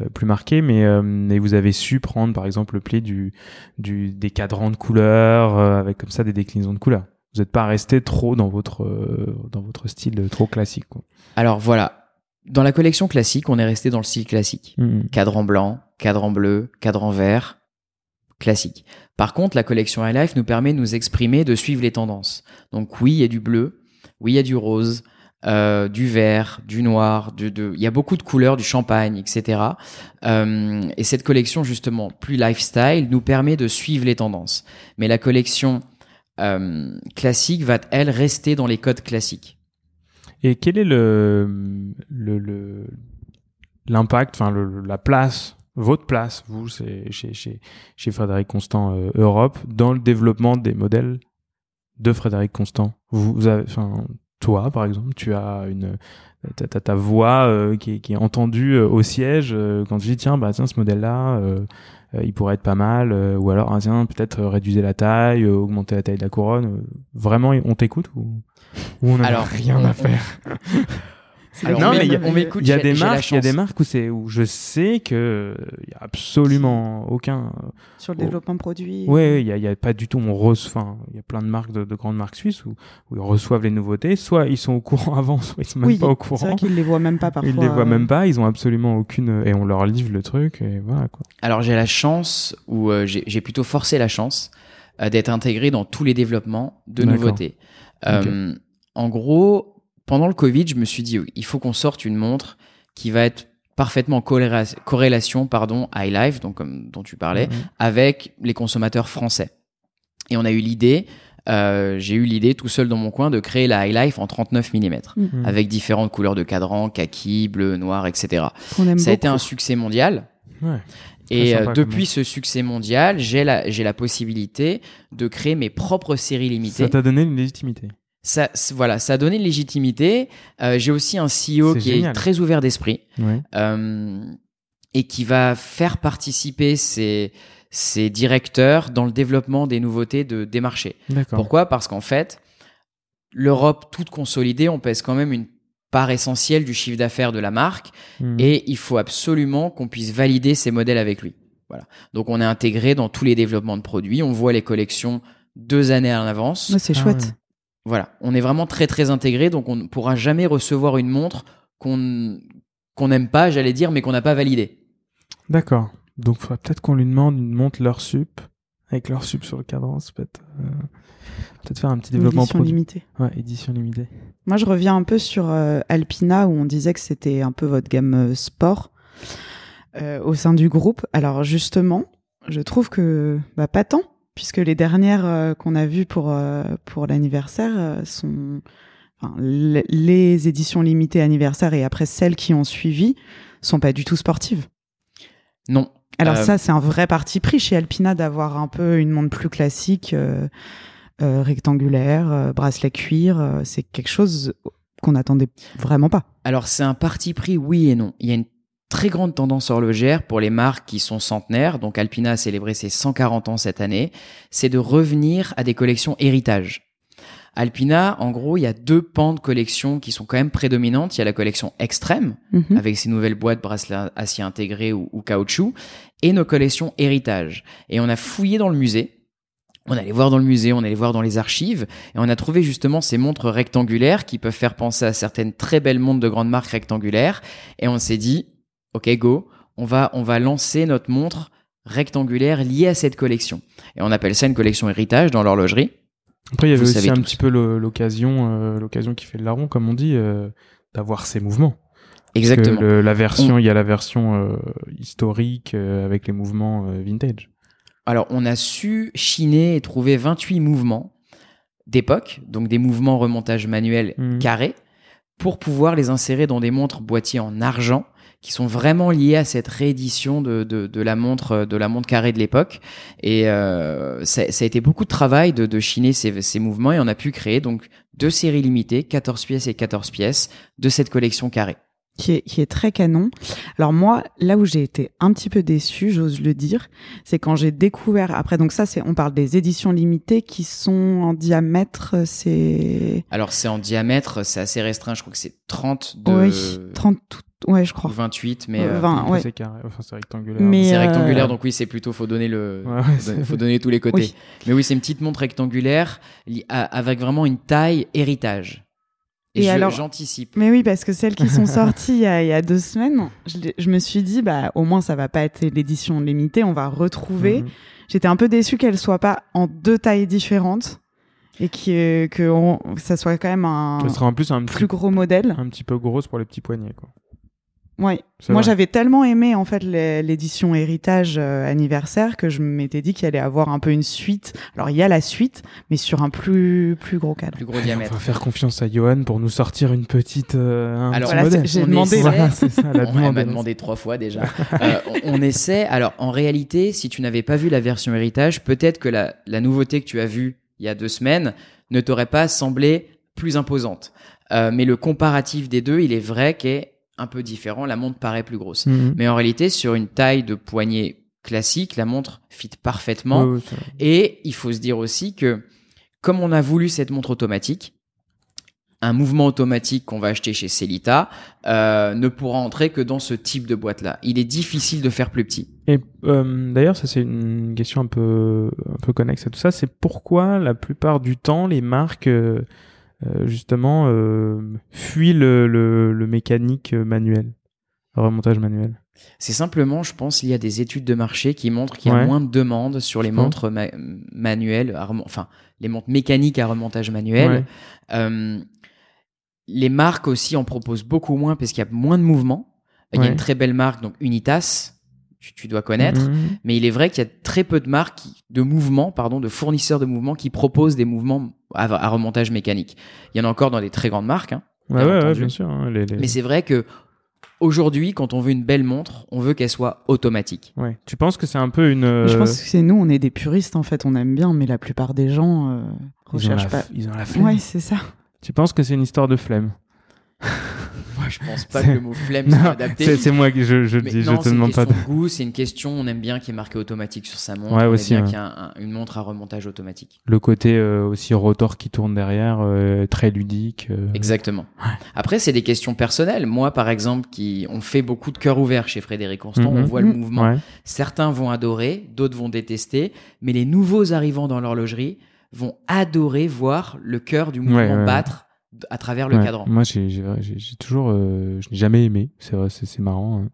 euh, plus marqués. Mais euh, mais vous avez su prendre par exemple le pli du du des cadrans de couleurs euh, avec comme ça des déclinaisons de couleurs. Vous n'êtes pas resté trop dans votre euh, dans votre style trop classique. Quoi. Alors voilà, dans la collection classique, on est resté dans le style classique. Mhm. cadran blanc, cadran bleu, cadran vert, classique. Par contre, la collection High Life nous permet de nous exprimer, de suivre les tendances. Donc oui, il y a du bleu, oui, il y a du rose, euh, du vert, du noir, il y a beaucoup de couleurs, du champagne, etc. Euh, et cette collection, justement, plus lifestyle, nous permet de suivre les tendances. Mais la collection euh, classique va, elle, rester dans les codes classiques. Et quel est le l'impact, enfin la place, votre place, vous, c'est chez chez chez Frédéric Constant euh, Europe dans le développement des modèles de Frédéric Constant. Vous, vous avez, enfin toi par exemple, tu as une ta, ta, ta voix euh, qui, est, qui est entendue euh, au siège quand tu dis tiens bah tiens ce modèle là il pourrait être pas mal ou alors ah, tiens peut-être réduire la taille augmenter la taille de la couronne vraiment on t'écoute ou, ou on a Alors, <laughs> rien on- à faire? <laughs> Alors, non, on mais il y a- m'écoute- on m'écoute, il y a j'ai- des marques, il y a des chance. marques où c'est où je sais que il y a absolument aucun. sur le développement produit. Ouais, il y a, il y a pas du tout. On reçoit. Enfin, il y a plein de marques de, de grandes marques suisses où, ils reçoivent les nouveautés. Soit ils sont au courant <laughs> avant, soit ils sont même pas au c'est courant. vrai qu'ils les voient même pas parfois. Ils les voient euh, même pas. Ils ont absolument aucune. Et on leur livre le truc. Et voilà quoi. Alors j'ai la chance, ou euh, j'ai plutôt forcé la chance, euh, d'être intégré dans tous les développements de nouveautés. Euh, En gros, pendant le Covid, je me suis dit, il faut qu'on sorte une montre qui va être parfaitement en corréla- corrélation pardon, à iLife, donc comme dont tu parlais, Mhm. avec les consommateurs français. Et on a eu l'idée, euh, j'ai eu l'idée tout seul dans mon coin de créer la iLife en 39 mm, Mhm. avec différentes couleurs de cadran, kaki, bleu, noir, etc. Ça a été un succès mondial. Ouais. Et euh, sympa depuis ce succès mondial, j'ai la, j'ai la possibilité de créer mes propres séries limitées. Ça t'a donné une légitimité. Ça, voilà, ça a donné une légitimité. Euh, j'ai aussi un CEO C'est qui génial. est très ouvert d'esprit Ouais. euh, et qui va faire participer ses, ses directeurs dans le développement des nouveautés de, des marchés. Pourquoi? Parce qu'en fait, l'Europe toute consolidée, on pèse quand même une part essentielle du chiffre d'affaires de la marque Mhm. et il faut absolument qu'on puisse valider ces modèles avec lui. Voilà. Donc on est intégré dans tous les développements de produits, on voit les collections deux années à l'avance. C'est Ah chouette. Voilà, on est vraiment très très intégré, donc on ne pourra jamais recevoir une montre qu'on qu'on n'aime pas, j'allais dire, mais qu'on n'a pas validée. D'accord. Donc, faudrait peut-être qu'on lui demande une montre leur sup avec leur sup sur le cadran. c'est Peut-être euh, peut-être faire un petit développement édition produit. limitée. Ouais, édition limitée. Moi, je reviens un peu sur euh, Alpina où on disait que c'était un peu votre gamme euh, sport euh, au sein du groupe. Alors justement, je trouve que bah, pas tant, puisque les dernières euh, qu'on a vues pour euh, pour l'anniversaire euh, sont enfin, les éditions limitées anniversaire et après celles qui ont suivi sont pas du tout sportives. Non. Alors Euh, ça, c'est un vrai parti pris chez Alpina d'avoir un peu une montre plus classique, euh, euh, rectangulaire, bracelet cuir. c'est quelque chose qu'on n'attendait vraiment pas. Alors c'est un parti pris oui et non. Il y a une très grande tendance horlogère pour les marques qui sont centenaires, donc Alpina a célébré ses 140 ans cette année, c'est de revenir à des collections héritage. Alpina, en gros, il y a deux pans de collection qui sont quand même prédominantes. Il y a la collection extrême, Mhm. avec ses nouvelles boîtes bracelets acier intégré ou, ou caoutchouc, et nos collections héritage. Et on a fouillé dans le musée. On allait voir dans le musée, on allait voir dans les archives, et on a trouvé justement ces montres rectangulaires qui peuvent faire penser à certaines très belles montres de grandes marques rectangulaires. Et on s'est dit, ok, go, on va, on va lancer notre montre rectangulaire liée à cette collection. Et on appelle ça une collection héritage dans l'horlogerie. Après, il y avait Vous aussi un tous. petit peu l'occasion, euh, l'occasion qui fait le larron, comme on dit, euh, d'avoir ses mouvements. Exactement. le- la version, il y a la version euh, historique avec les mouvements vintage. Alors, on a su chiner et trouver 28 mouvements d'époque, donc des mouvements remontage manuel Mhm. carrés, pour pouvoir les insérer dans des montres boîtiers en argent qui sont vraiment liés à cette réédition de, de, de la montre de la montre carrée de l'époque et euh, ça, ça a été beaucoup de travail de, de chiner ces, ces mouvements et on a pu créer donc deux séries limitées 14 pièces et 14 pièces de cette collection carrée qui est, qui est très canon. Alors moi, là où j'ai été un petit peu déçue, j'ose le dire, c'est quand j'ai découvert. Après, donc ça, c'est on parle des éditions limitées qui sont en diamètre. C'est alors c'est en diamètre c'est assez restreint je crois que c'est 30 de oui, 30 tout- Ouais, je crois. 28 mais Euh, euh, 20, Après, ouais. c'est carré, enfin c'est rectangulaire. Mais- c'est euh, rectangulaire donc oui c'est plutôt faut donner le Ouais, ouais, faut donner- faut donner tous les côtés Oui. mais oui c'est une petite montre rectangulaire avec vraiment une taille héritage et, Et je- alors- j'anticipe Mais oui, parce que celles qui sont sorties il y a, il y a deux semaines, je, me suis dit, bah au moins ça va pas être l'édition limitée, on va retrouver. Mhm. J'étais un peu déçue qu'elle soit pas en deux tailles différentes et que, que on- ça soit quand même un Ce sera en plus un petit, plus gros modèle. un petit peu grosse pour les petits poignets. Quoi. Ouais. C'est Moi, vrai. j'avais tellement aimé en fait l'é- l'édition héritage euh, anniversaire que je m'étais dit qu'il allait avoir un peu une suite. Alors il y a la suite, mais sur un plus plus gros cadre. plus gros On diamètre va faire confiance à Johan pour nous sortir une petite. euh, un Alors, Voilà, j'ai On demandé. Voilà, ça, la <laughs> On demande. m'a demandé trois fois déjà. <laughs> Euh, on, on essaie. Alors, en réalité, si tu n'avais pas vu la version héritage, peut-être que la, la nouveauté que tu as vue il y a deux semaines ne t'aurait pas semblé plus imposante. Euh, mais le comparatif des deux, il est vrai qu'est un peu différent. La montre paraît plus grosse. Mhm. Mais en réalité, sur une taille de poignet classique, la montre fit parfaitement. Et il faut se dire aussi que, comme on a voulu cette montre automatique, un mouvement automatique qu'on va acheter chez Celita euh, ne pourra entrer que dans ce type de boîte-là. Il est difficile de faire plus petit. Et euh, d'ailleurs, ça c'est une question un peu un peu connexe à tout ça. C'est pourquoi la plupart du temps les marques euh, justement euh, fuient le, le, le mécanique manuel, le remontage manuel. C'est simplement, je pense, il y a des études de marché qui montrent qu'il y a Ouais. moins de demandes sur les montres ma- manuelles, à enfin les montres mécaniques à remontage manuel. Ouais. Euh, les marques aussi en proposent beaucoup moins parce qu'il y a moins de mouvements. Il y a une très belle marque, donc Unitas, tu, tu dois connaître. Mhm. Mais il est vrai qu'il y a très peu de marques, qui- de mouvements, pardon, de fournisseurs de mouvements qui proposent des mouvements à, à remontage mécanique. Il y en a encore dans des très grandes marques, hein. Ouais, Bien ouais, ouais, entendu. bien sûr. hein, les- les- mais c'est vrai que aujourd'hui, quand on veut une belle montre, on veut qu'elle soit automatique. ouais. Tu penses que c'est un peu une. euh, Je pense que c'est nous, on est des puristes en fait, on aime bien, mais la plupart des gens euh, ils, ont recherchent la, pas. f- ils ont la flemme. Ouais, c'est ça. Tu penses que c'est une histoire de flemme? <laughs> je pense pas que le mot flemme <laughs> soit adapté. C'est moi qui je, je dis, je te demande pas. C'est une question de goût, c'est une question, on aime bien qu'il y ait marqué automatique sur sa montre. Ouais, on aussi, aime ouais. bien qu'il y ait une montre à remontage automatique. Le côté euh, aussi rotor qui tourne derrière, euh, très ludique. euh. Exactement. Après, c'est des questions personnelles. Moi, par exemple, qui on fait beaucoup de cœur ouvert chez Frédéric Constant, Mhm. on voit le Mhm. mouvement. Ouais. Certains vont adorer, d'autres vont détester, mais les nouveaux arrivants dans l'horlogerie vont adorer voir le cœur du mouvement battre à travers le Ouais. cadran. Moi, j'ai toujours, euh, je n'ai jamais aimé. C'est vrai, c'est c'est marrant. hein.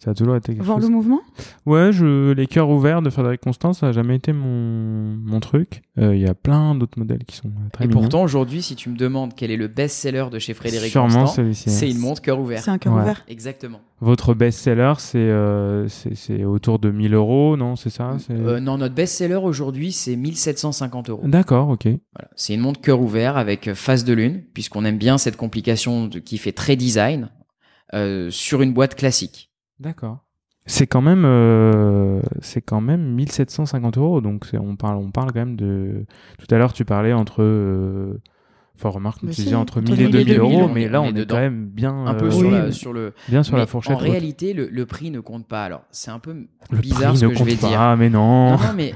Ça a toujours été quelque Voir chose. le mouvement? Ouais, je, les cœurs ouverts de Frédéric Constant, ça a jamais été mon, mon truc. Euh, Il y a plein d'autres modèles qui sont euh, très Et mignons. pourtant, aujourd'hui, si tu me demandes quel est le best-seller de chez Frédéric Sûrement Constant, c'est une montre cœur ouvert. C'est un cœur Ouais. ouvert. Exactement. Votre best-seller, c'est euh, c'est autour de 1000 euros, non C'est ça Euh, non, notre best-seller aujourd'hui, c'est 1750 euros. D'accord, ok. Voilà. C'est une montre cœur ouvert avec face de lune, puisqu'on aime bien cette complication de- qui fait très design euh, sur une boîte classique. D'accord. C'est quand même, euh, c'est quand même 1750 euros. Donc on parle, on parle quand même de. Tout à l'heure, tu parlais entre. Euh... Enfin, remarque, Mais tu si, disais entre entre 1000 et 1000 et 2000 2000, euros, mais là, on on est dedans. quand même bien, Un peu euh, sur, oui, la, sur le. bien sur la fourchette. En haute. réalité, le, le prix ne compte pas. Alors, c'est un peu le bizarre prix ce ne que je compte vais pas, dire. mais non. Non, non, mais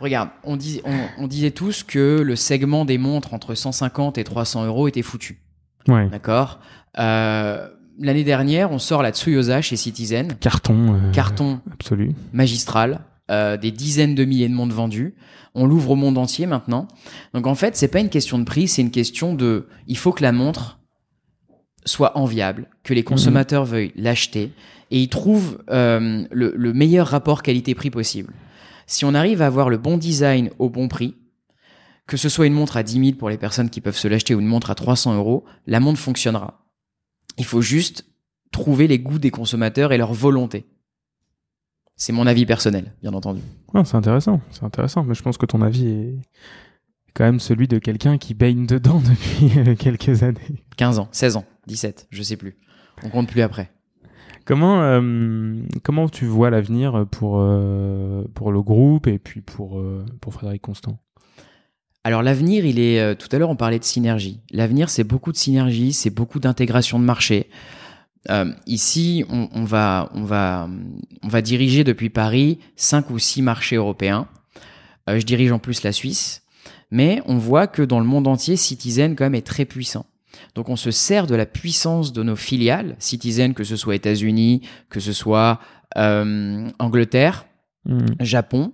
regarde, on, dis- on, on disait tous que le segment des montres entre 150 et 300 euros était foutu. Ouais. D'accord? Euh, L'année dernière, on sort la Tsuyosa chez Citizen. Carton. euh, Carton Absolu. magistral, euh, des dizaines de milliers de montres vendues. On l'ouvre au monde entier maintenant. Donc en fait, c'est pas une question de prix, c'est une question de, il faut que la montre soit enviable, que les consommateurs veuillent l'acheter et ils trouvent euh, le, le meilleur rapport qualité-prix possible. Si on arrive à avoir le bon design au bon prix, que ce soit une montre à 10 000 pour les personnes qui peuvent se l'acheter ou une montre à 300 euros, la montre fonctionnera. Il faut juste trouver les goûts des consommateurs et leur volonté. C'est mon avis personnel, bien entendu. Ouais, c'est intéressant. C'est intéressant. Mais je pense que ton avis est quand même celui de quelqu'un qui baigne dedans <laughs> depuis euh, quelques années. 15 ans, 16 ans, 17, je sais plus. On compte plus après. Comment, euh, comment tu vois l'avenir pour, euh, pour le groupe et puis pour, euh, pour Frédéric Constant? Alors l'avenir, il est. euh, tout à l'heure, on parlait de synergie. L'avenir, c'est beaucoup de synergie, c'est beaucoup d'intégration de marché. Euh, ici, on, on va, on va, on va diriger depuis Paris cinq ou six marchés européens. Euh, je dirige en plus la Suisse, mais on voit que dans le monde entier, Citizen quand même est très puissant. Donc on se sert de la puissance de nos filiales, Citizen, que ce soit États-Unis, que ce soit euh, Angleterre, Hmm. Japon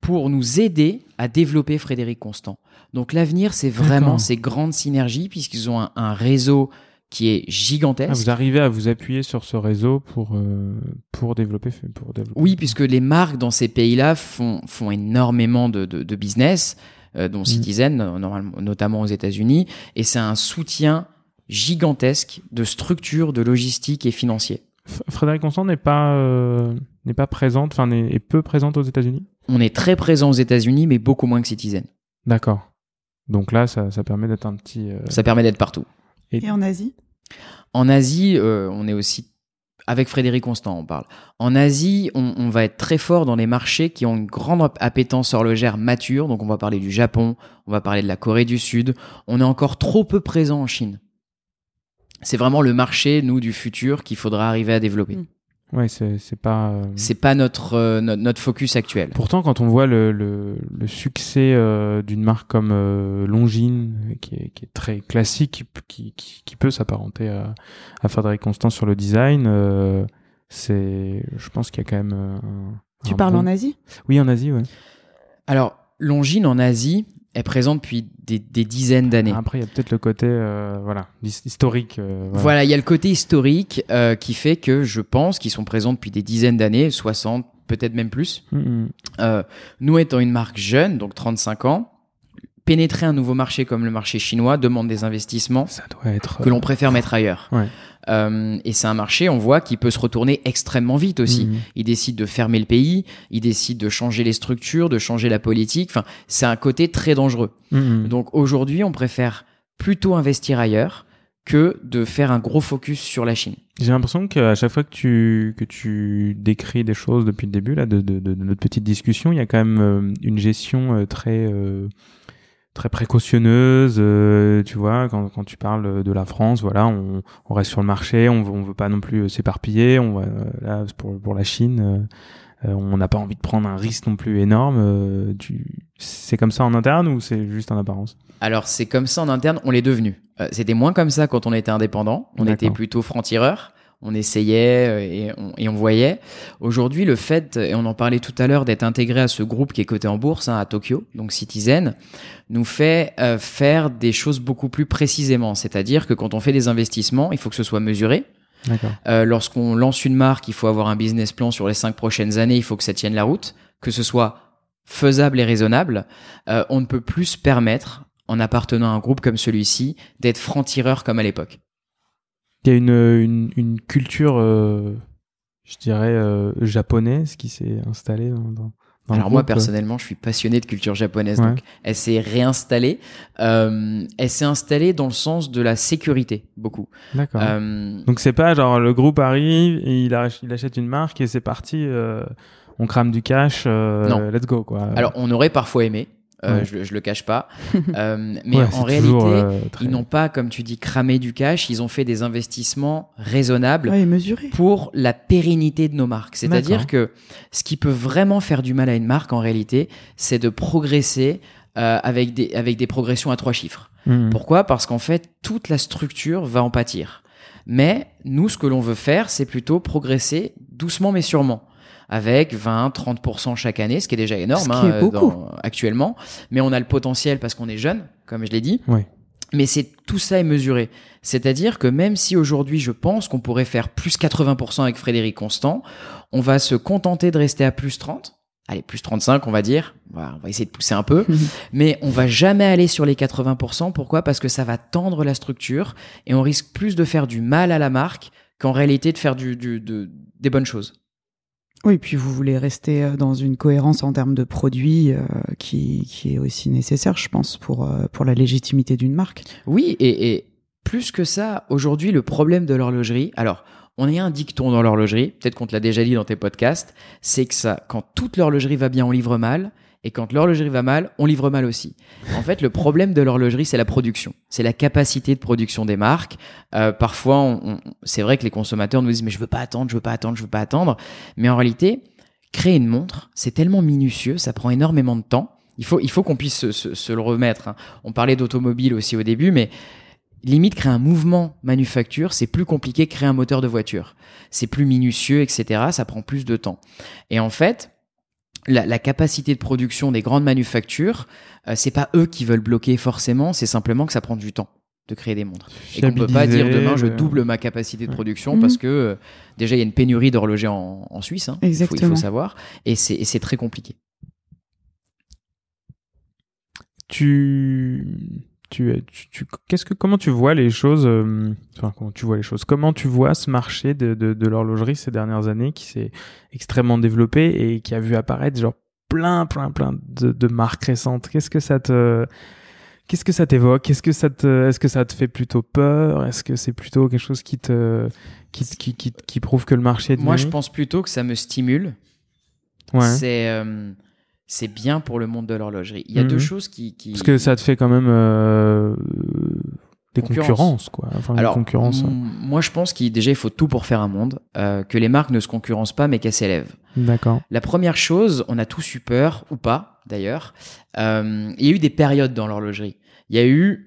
pour nous aider à développer Frédéric Constant. Donc l'avenir, c'est vraiment ces grandes synergies puisqu'ils ont un, un réseau qui est Ah, gigantesque. vous arrivez à vous appuyer sur ce réseau pour, euh, pour développer. Pour développer. oui, puisque les marques dans ces pays-là font, font énormément de, de, de business, euh, dont Citizen, euh, normalement, notamment aux États-Unis, et c'est un soutien gigantesque de structures, de logistique et financier. Frédéric Constant n'est pas, euh, n'est pas présente, enfin, est peu présente aux États-Unis? On est très présent aux États-Unis, mais beaucoup moins que Citizen. D'accord. Donc là, ça, ça permet d'être un petit. euh, Ça permet d'être partout. Et en Asie? En Asie, euh, on est aussi avec Frédéric Constant, on parle. En Asie, on, on va être très fort dans les marchés qui ont une grande ap- appétence horlogère mature. Donc, on va parler du Japon, on va parler de la Corée du Sud. On est encore trop peu présent en Chine. C'est vraiment le marché, nous, du futur qu'il faudra arriver à développer. Mm. Ouais, c'est c'est pas. euh, C'est pas notre, euh, notre, notre focus actuel. Pourtant, quand on voit le, le, le succès euh, d'une marque comme euh, Longines, qui est, qui est très classique, qui, qui, qui peut s'apparenter à, à Frédéric Constant sur le design, euh, c'est, je pense qu'il y a quand même. un- Tu un parles bon- en Asie? Oui, en Asie, ouais. Alors, Longines en Asie est présente depuis des, des dizaines d'années. Après, il y a peut-être le côté, euh, voilà, his- historique. euh, voilà. Voilà, il y a le côté historique euh, qui fait que je pense qu'ils sont présents depuis des dizaines d'années, 60, peut-être même plus. Mm, mm. Euh, nous étant une marque jeune, donc 35 ans, pénétrer un nouveau marché comme le marché chinois demande des investissements Ça doit être. que l'on préfère mettre ailleurs. Ouais. Euh, et c'est un marché, on voit, qui peut se retourner extrêmement vite aussi. Mm, mm. Il décide de fermer le pays, il décide de changer les structures, de changer la politique. Enfin, c'est un côté très dangereux. Mm. Donc aujourd'hui, on préfère plutôt investir ailleurs que de faire un gros focus sur la Chine. J'ai l'impression qu'à chaque fois que tu, que tu décris des choses depuis le début là, de, de, de- de notre petite discussion, il y a quand même euh, une gestion euh, très, très précautionneuse, euh, tu vois, quand, quand tu parles de la France, voilà, on, on reste sur le marché, on, on veut pas non plus s'éparpiller, on va, là, pour, pour la Chine, euh, on n'a pas envie de prendre un risque non plus énorme. Euh, c'est comme ça en interne ou c'est juste en apparence? Alors c'est comme ça en interne, on l'est devenu. Euh, c'était moins comme ça quand on était indépendant, on était plutôt franc-tireur on essayait et on, voyait. Aujourd'hui, le fait, et on en parlait tout à l'heure, d'être intégré à ce groupe qui est coté en bourse hein, à Tokyo, donc Citizen, nous fait faire des choses beaucoup plus précisément. C'est-à-dire que quand on fait des investissements, il faut que ce soit mesuré. Euh, Lorsqu'on lance une marque, il faut avoir un business plan sur les cinq prochaines années, il faut que ça tienne la route, que ce soit faisable et raisonnable. Euh, on ne peut plus se permettre, en appartenant à un groupe comme celui-ci, d'être franc-tireur comme à l'époque. Il y a une, une, une culture, euh, je dirais, euh, japonaise qui s'est installée dans, alors moi personnellement, je suis passionné de culture japonaise, donc elle s'est réinstallée. Euh, elle s'est installée dans le sens de la sécurité, beaucoup. D'accord. Euh... Donc c'est pas genre le groupe arrive et il, il achète une marque et c'est parti, euh, on crame du cash, euh, let's go quoi. Alors on aurait parfois aimé, euh, je, je, le cache pas. <laughs> Euh, mais en réalité, euh, ils n'ont pas, comme tu dis, cramé du cash. Ils ont fait des investissements raisonnables pour la pérennité de nos marques. C'est-à-dire que ce qui peut vraiment faire du mal à une marque, en réalité, c'est de progresser avec des avec des progressions à trois chiffres. Mmh. Pourquoi? Parce qu'en fait, toute la structure va en pâtir. Mais nous, ce que l'on veut faire, c'est plutôt progresser doucement mais sûrement avec 20, 30% chaque année, ce qui est déjà énorme hein, euh, actuellement. Mais on a le potentiel parce qu'on est jeune, comme je l'ai dit. Mais c'est tout ça est mesuré. C'est-à-dire que même si aujourd'hui je pense qu'on pourrait faire plus 80% avec Frédéric Constant, on va se contenter de rester à plus 30. Allez, plus 35, on va dire. on va essayer de pousser un peu. <laughs> mais on va jamais aller sur les 80%. Pourquoi? Parce que ça va tendre la structure et on risque plus de faire du mal à la marque qu'en réalité de faire du, du, de, des bonnes choses. Oui, puis vous voulez rester euh, dans une cohérence en termes de produits euh, qui, qui, est aussi nécessaire, je pense, pour, euh, pour la légitimité d'une marque. Oui, et, plus que ça, aujourd'hui, le problème de l'horlogerie, alors, on a un dicton dans l'horlogerie, peut-être qu'on te l'a déjà dit dans tes podcasts, c'est que ça, quand toute l'horlogerie va bien, on livre mal, et quand l'horlogerie va mal, on livre mal aussi. En fait, le problème de l'horlogerie, c'est la production. C'est la capacité de production des marques. Euh, parfois, c'est vrai que les consommateurs nous disent mais je veux pas attendre, je veux pas attendre, je veux pas attendre. Mais en réalité, créer une montre, c'est tellement minutieux, ça prend énormément de temps. Il faut, il faut qu'on puisse se, se, se, le remettre. Hein. On parlait d'automobile aussi au début, mais limite créer un mouvement manufacture, c'est plus compliqué que créer un moteur de voiture. C'est plus minutieux, etc. Ça prend plus de temps. Et en fait, la, capacité de production des grandes manufactures, euh, c'est pas eux qui veulent bloquer forcément, c'est simplement que ça prend du temps de créer des montres. Et qu'on peut pas dire demain je euh, double ma capacité de production parce mhm. que euh, déjà il y a une pénurie d'horlogers en, Suisse, hein, il, faut, savoir, et c'est très compliqué. Tu tu, tu, qu'est-ce que comment tu vois les choses euh, enfin comment tu vois les choses? Comment tu vois ce marché de, de, de l'horlogerie ces dernières années qui s'est extrêmement développé et qui a vu apparaître genre plein plein plein de, de marques récentes? Qu'est-ce que ça te qu'est-ce que ça t'évoque? Qu'est-ce que ça te est-ce que ça te fait plutôt peur? Est-ce que c'est plutôt quelque chose qui te qui, qui, qui, qui prouve que le marché est moi je pense plutôt que ça me stimule. Ouais. c'est euh, c'est bien pour le monde de l'horlogerie. Il y a deux mhm. choses qui, qui, Parce que ça te fait quand même euh, des concurrences, quoi. Enfin, Alors, concurrence, moi, je pense qu'il déjà il faut tout pour faire un monde, euh, que les marques ne se concurrencent pas, mais qu'elles s'élèvent. D'accord. La première chose, on a tous eu peur, ou pas, d'ailleurs. Euh, il y a eu des périodes dans l'horlogerie. Il y a eu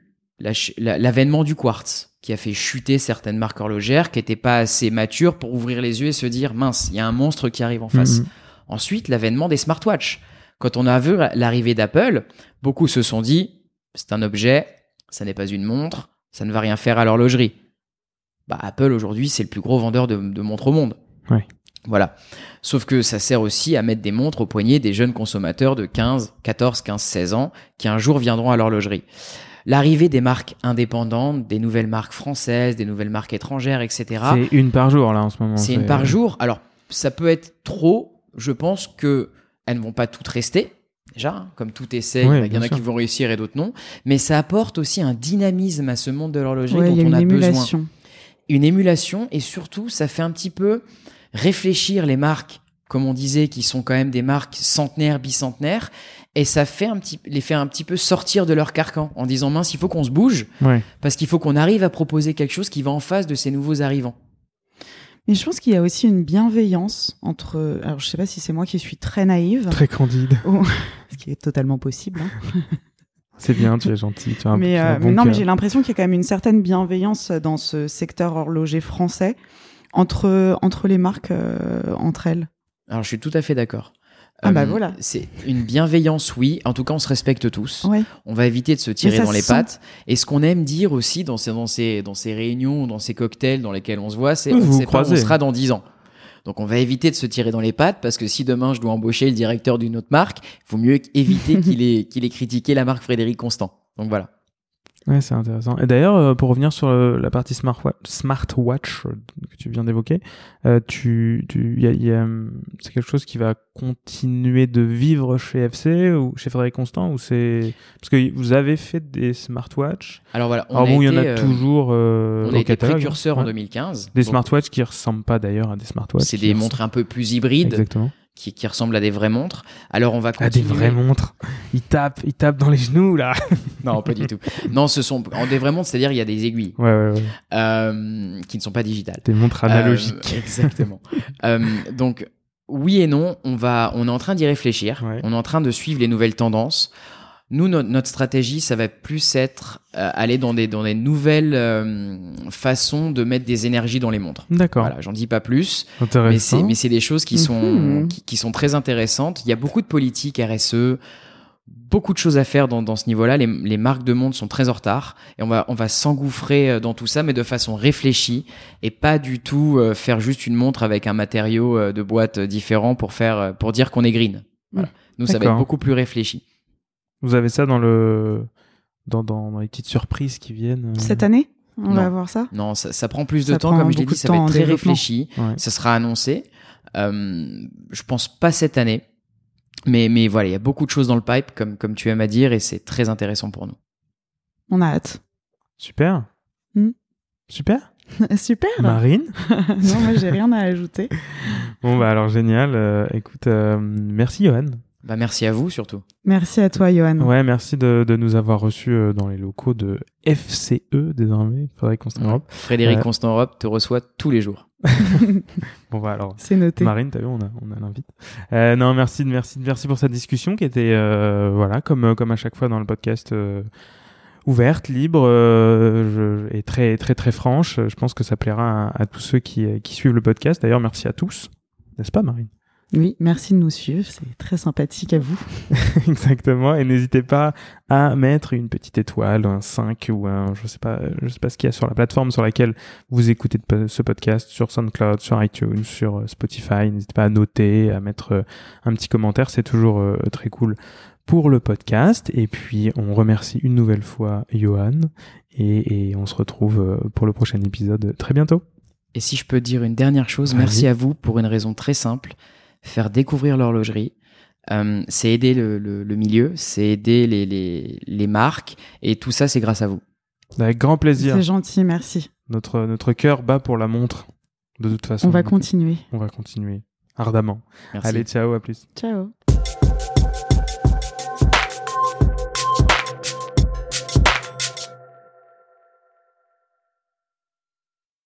l'avènement du quartz qui a fait chuter certaines marques horlogères qui n'étaient pas assez matures pour ouvrir les yeux et se dire mince, il y a un monstre qui arrive en face. Mhm. Ensuite, l'avènement des smartwatches. Quand on a vu l'arrivée d'Apple, beaucoup se sont dit, c'est un objet, ça n'est pas une montre, ça ne va rien faire à l'horlogerie. Bah, Apple aujourd'hui, c'est le plus gros vendeur de, montres au monde. Voilà. Sauf que ça sert aussi à mettre des montres au poignet des jeunes consommateurs de 15, 14, 15, 16 ans qui un jour viendront à l'horlogerie. L'arrivée des marques indépendantes, des nouvelles marques françaises, des nouvelles marques étrangères, etc. C'est une par jour là en ce moment. C'est une par jour. Alors ça peut être trop. Je pense que elles ne vont pas toutes rester. Déjà, hein, comme tout essai, il y en a qui vont réussir et d'autres non. Mais ça apporte aussi un dynamisme à ce monde de l'horlogerie dont on a besoin. Une émulation et surtout, ça fait un petit peu réfléchir les marques comme on disait, qui sont quand même des marques centenaires, bicentenaires, et ça fait un petit, les fait un petit peu sortir de leur carcan en disant mince, il faut qu'on se bouge, Ouais. parce qu'il faut qu'on arrive à proposer quelque chose qui va en face de ces nouveaux arrivants. Mais je pense qu'il y a aussi une bienveillance entre. Alors, je sais pas si c'est moi qui suis très naïve, Très candide. <laughs> ce qui est totalement possible. hein. <laughs> C'est bien, tu es gentil. Tu as un, mais, un euh, bon mais non, mais j'ai l'impression qu'il y a quand même une certaine bienveillance dans ce secteur horloger français entre entre les marques euh, entre elles. Alors je suis tout à fait d'accord. Ah bah voilà. C'est une bienveillance, oui. En tout cas, on se respecte tous. Ouais. On va éviter de se tirer dans les sent. pattes. Et ce qu'on aime dire aussi dans ces, dans ces, dans ces réunions, dans ces cocktails dans lesquels on se voit, c'est on pas on sera dans 10 ans. Donc on va éviter de se tirer dans les pattes parce que si demain je dois embaucher le directeur d'une autre marque, il vaut mieux éviter <laughs> qu'il ait, qu'il ait critiqué la marque Frédéric Constant. Donc voilà. Ouais, c'est intéressant. Et d'ailleurs, euh, pour revenir sur euh, la partie smartwatch, smartwatch euh, que tu viens d'évoquer, tu, tu, y a, y a, hum, c'est quelque chose qui va continuer de vivre chez FC ou chez Frédéric Constant ou c'est parce que vous avez fait des smartwatch. Alors voilà. On Alors a bon, il y en été, a toujours. Euh, On a été précurseur en hein. 2015. Des Donc, smartwatch qui ressemblent pas d'ailleurs à des smartwatch. C'est des ressemblent- montres un peu plus hybrides Exactement. Qui, qui ressemblent à des vraies montres. Alors on va Ah, des continuer. vraies montres. Ils tapent, ils tapent dans les genoux là. <laughs> Non, pas du tout. Non, ce sont en des vraies montres, c'est-à-dire il y a des aiguilles Ouais, ouais, ouais. euh, qui ne sont pas digitales. Des montres analogiques. Euh, exactement. Euh, donc oui et non, on va, on est en train d'y réfléchir. On est en train de suivre les nouvelles tendances. Nous, no- notre stratégie, ça va plus être euh, aller dans des dans des nouvelles euh, façons de mettre des énergies dans les montres. D'accord. Voilà, j'en dis pas plus, mais c'est Intéressant. mais c'est des choses qui sont Mhm. qui, qui sont très intéressantes. Il y a beaucoup de politique RSE, beaucoup de choses à faire dans, dans ce niveau-là. Les, les marques de montres sont très en retard et on va on va s'engouffrer euh, dans tout ça, mais de façon réfléchie et pas du tout euh, faire juste une montre avec un matériau euh, de boîte euh, différent pour faire pour dire qu'on est green. Voilà. Nous, ça va être beaucoup plus réfléchi. Vous avez ça dans le dans, dans, dans les petites surprises qui viennent. euh, Cette année, on Non. va avoir ça? Non, ça, ça prend plus de Ça temps, comme je l'ai dit, ça va être très réfléchi. Ouais. Ça sera annoncé. Euh, je pense pas cette année. Mais, mais voilà, il y a beaucoup de choses dans le pipe, comme, comme tu aimes à dire, et c'est très intéressant pour nous. On a hâte. Super. Hmm. Super. <laughs> Super. Marine. <laughs> non, moi j'ai rien à ajouter. Bon bah alors génial. Euh, écoute, euh, merci Johan. Bah, merci à vous surtout. Merci à toi, Johan. Ouais, merci de, de nous avoir reçus euh, dans les locaux de FCE désormais. Qu'on se Europe. Frédéric Euh, Constant Europe te reçoit tous les jours. <laughs> Bon bah alors. C'est noté. Marine, t'as vu, on a, on a l'invite. Euh, non, merci, merci, merci pour cette discussion qui était, euh, voilà, comme, comme à chaque fois dans le podcast, euh, ouverte, libre, euh, je- et très, très, très franche. Je pense que ça plaira à, à tous ceux qui, qui suivent le podcast. D'ailleurs, merci à tous, n'est-ce pas, Marine? Oui, merci de nous suivre. C'est très sympathique à vous. <laughs> Exactement. Et n'hésitez pas à mettre une petite étoile, un 5 ou un, je sais pas, je sais pas ce qu'il y a sur la plateforme sur laquelle vous écoutez ce podcast, sur SoundCloud, sur iTunes, sur euh, Spotify. N'hésitez pas à noter, à mettre euh, un petit commentaire. C'est toujours euh, très cool pour le podcast. Et puis, on remercie une nouvelle fois Johan et, et on se retrouve pour le prochain épisode très bientôt. Et si je peux dire une dernière chose, merci à vous pour une raison très simple. Faire découvrir l'horlogerie. Euh, c'est aider le, le- le milieu, c'est aider les, les, les marques, et tout ça, c'est grâce à vous. Avec grand plaisir. C'est gentil, merci. Notre, notre cœur bat pour la montre. De toute façon. On va continuer. On va continuer ardemment. Merci. Allez, ciao, à plus. Ciao.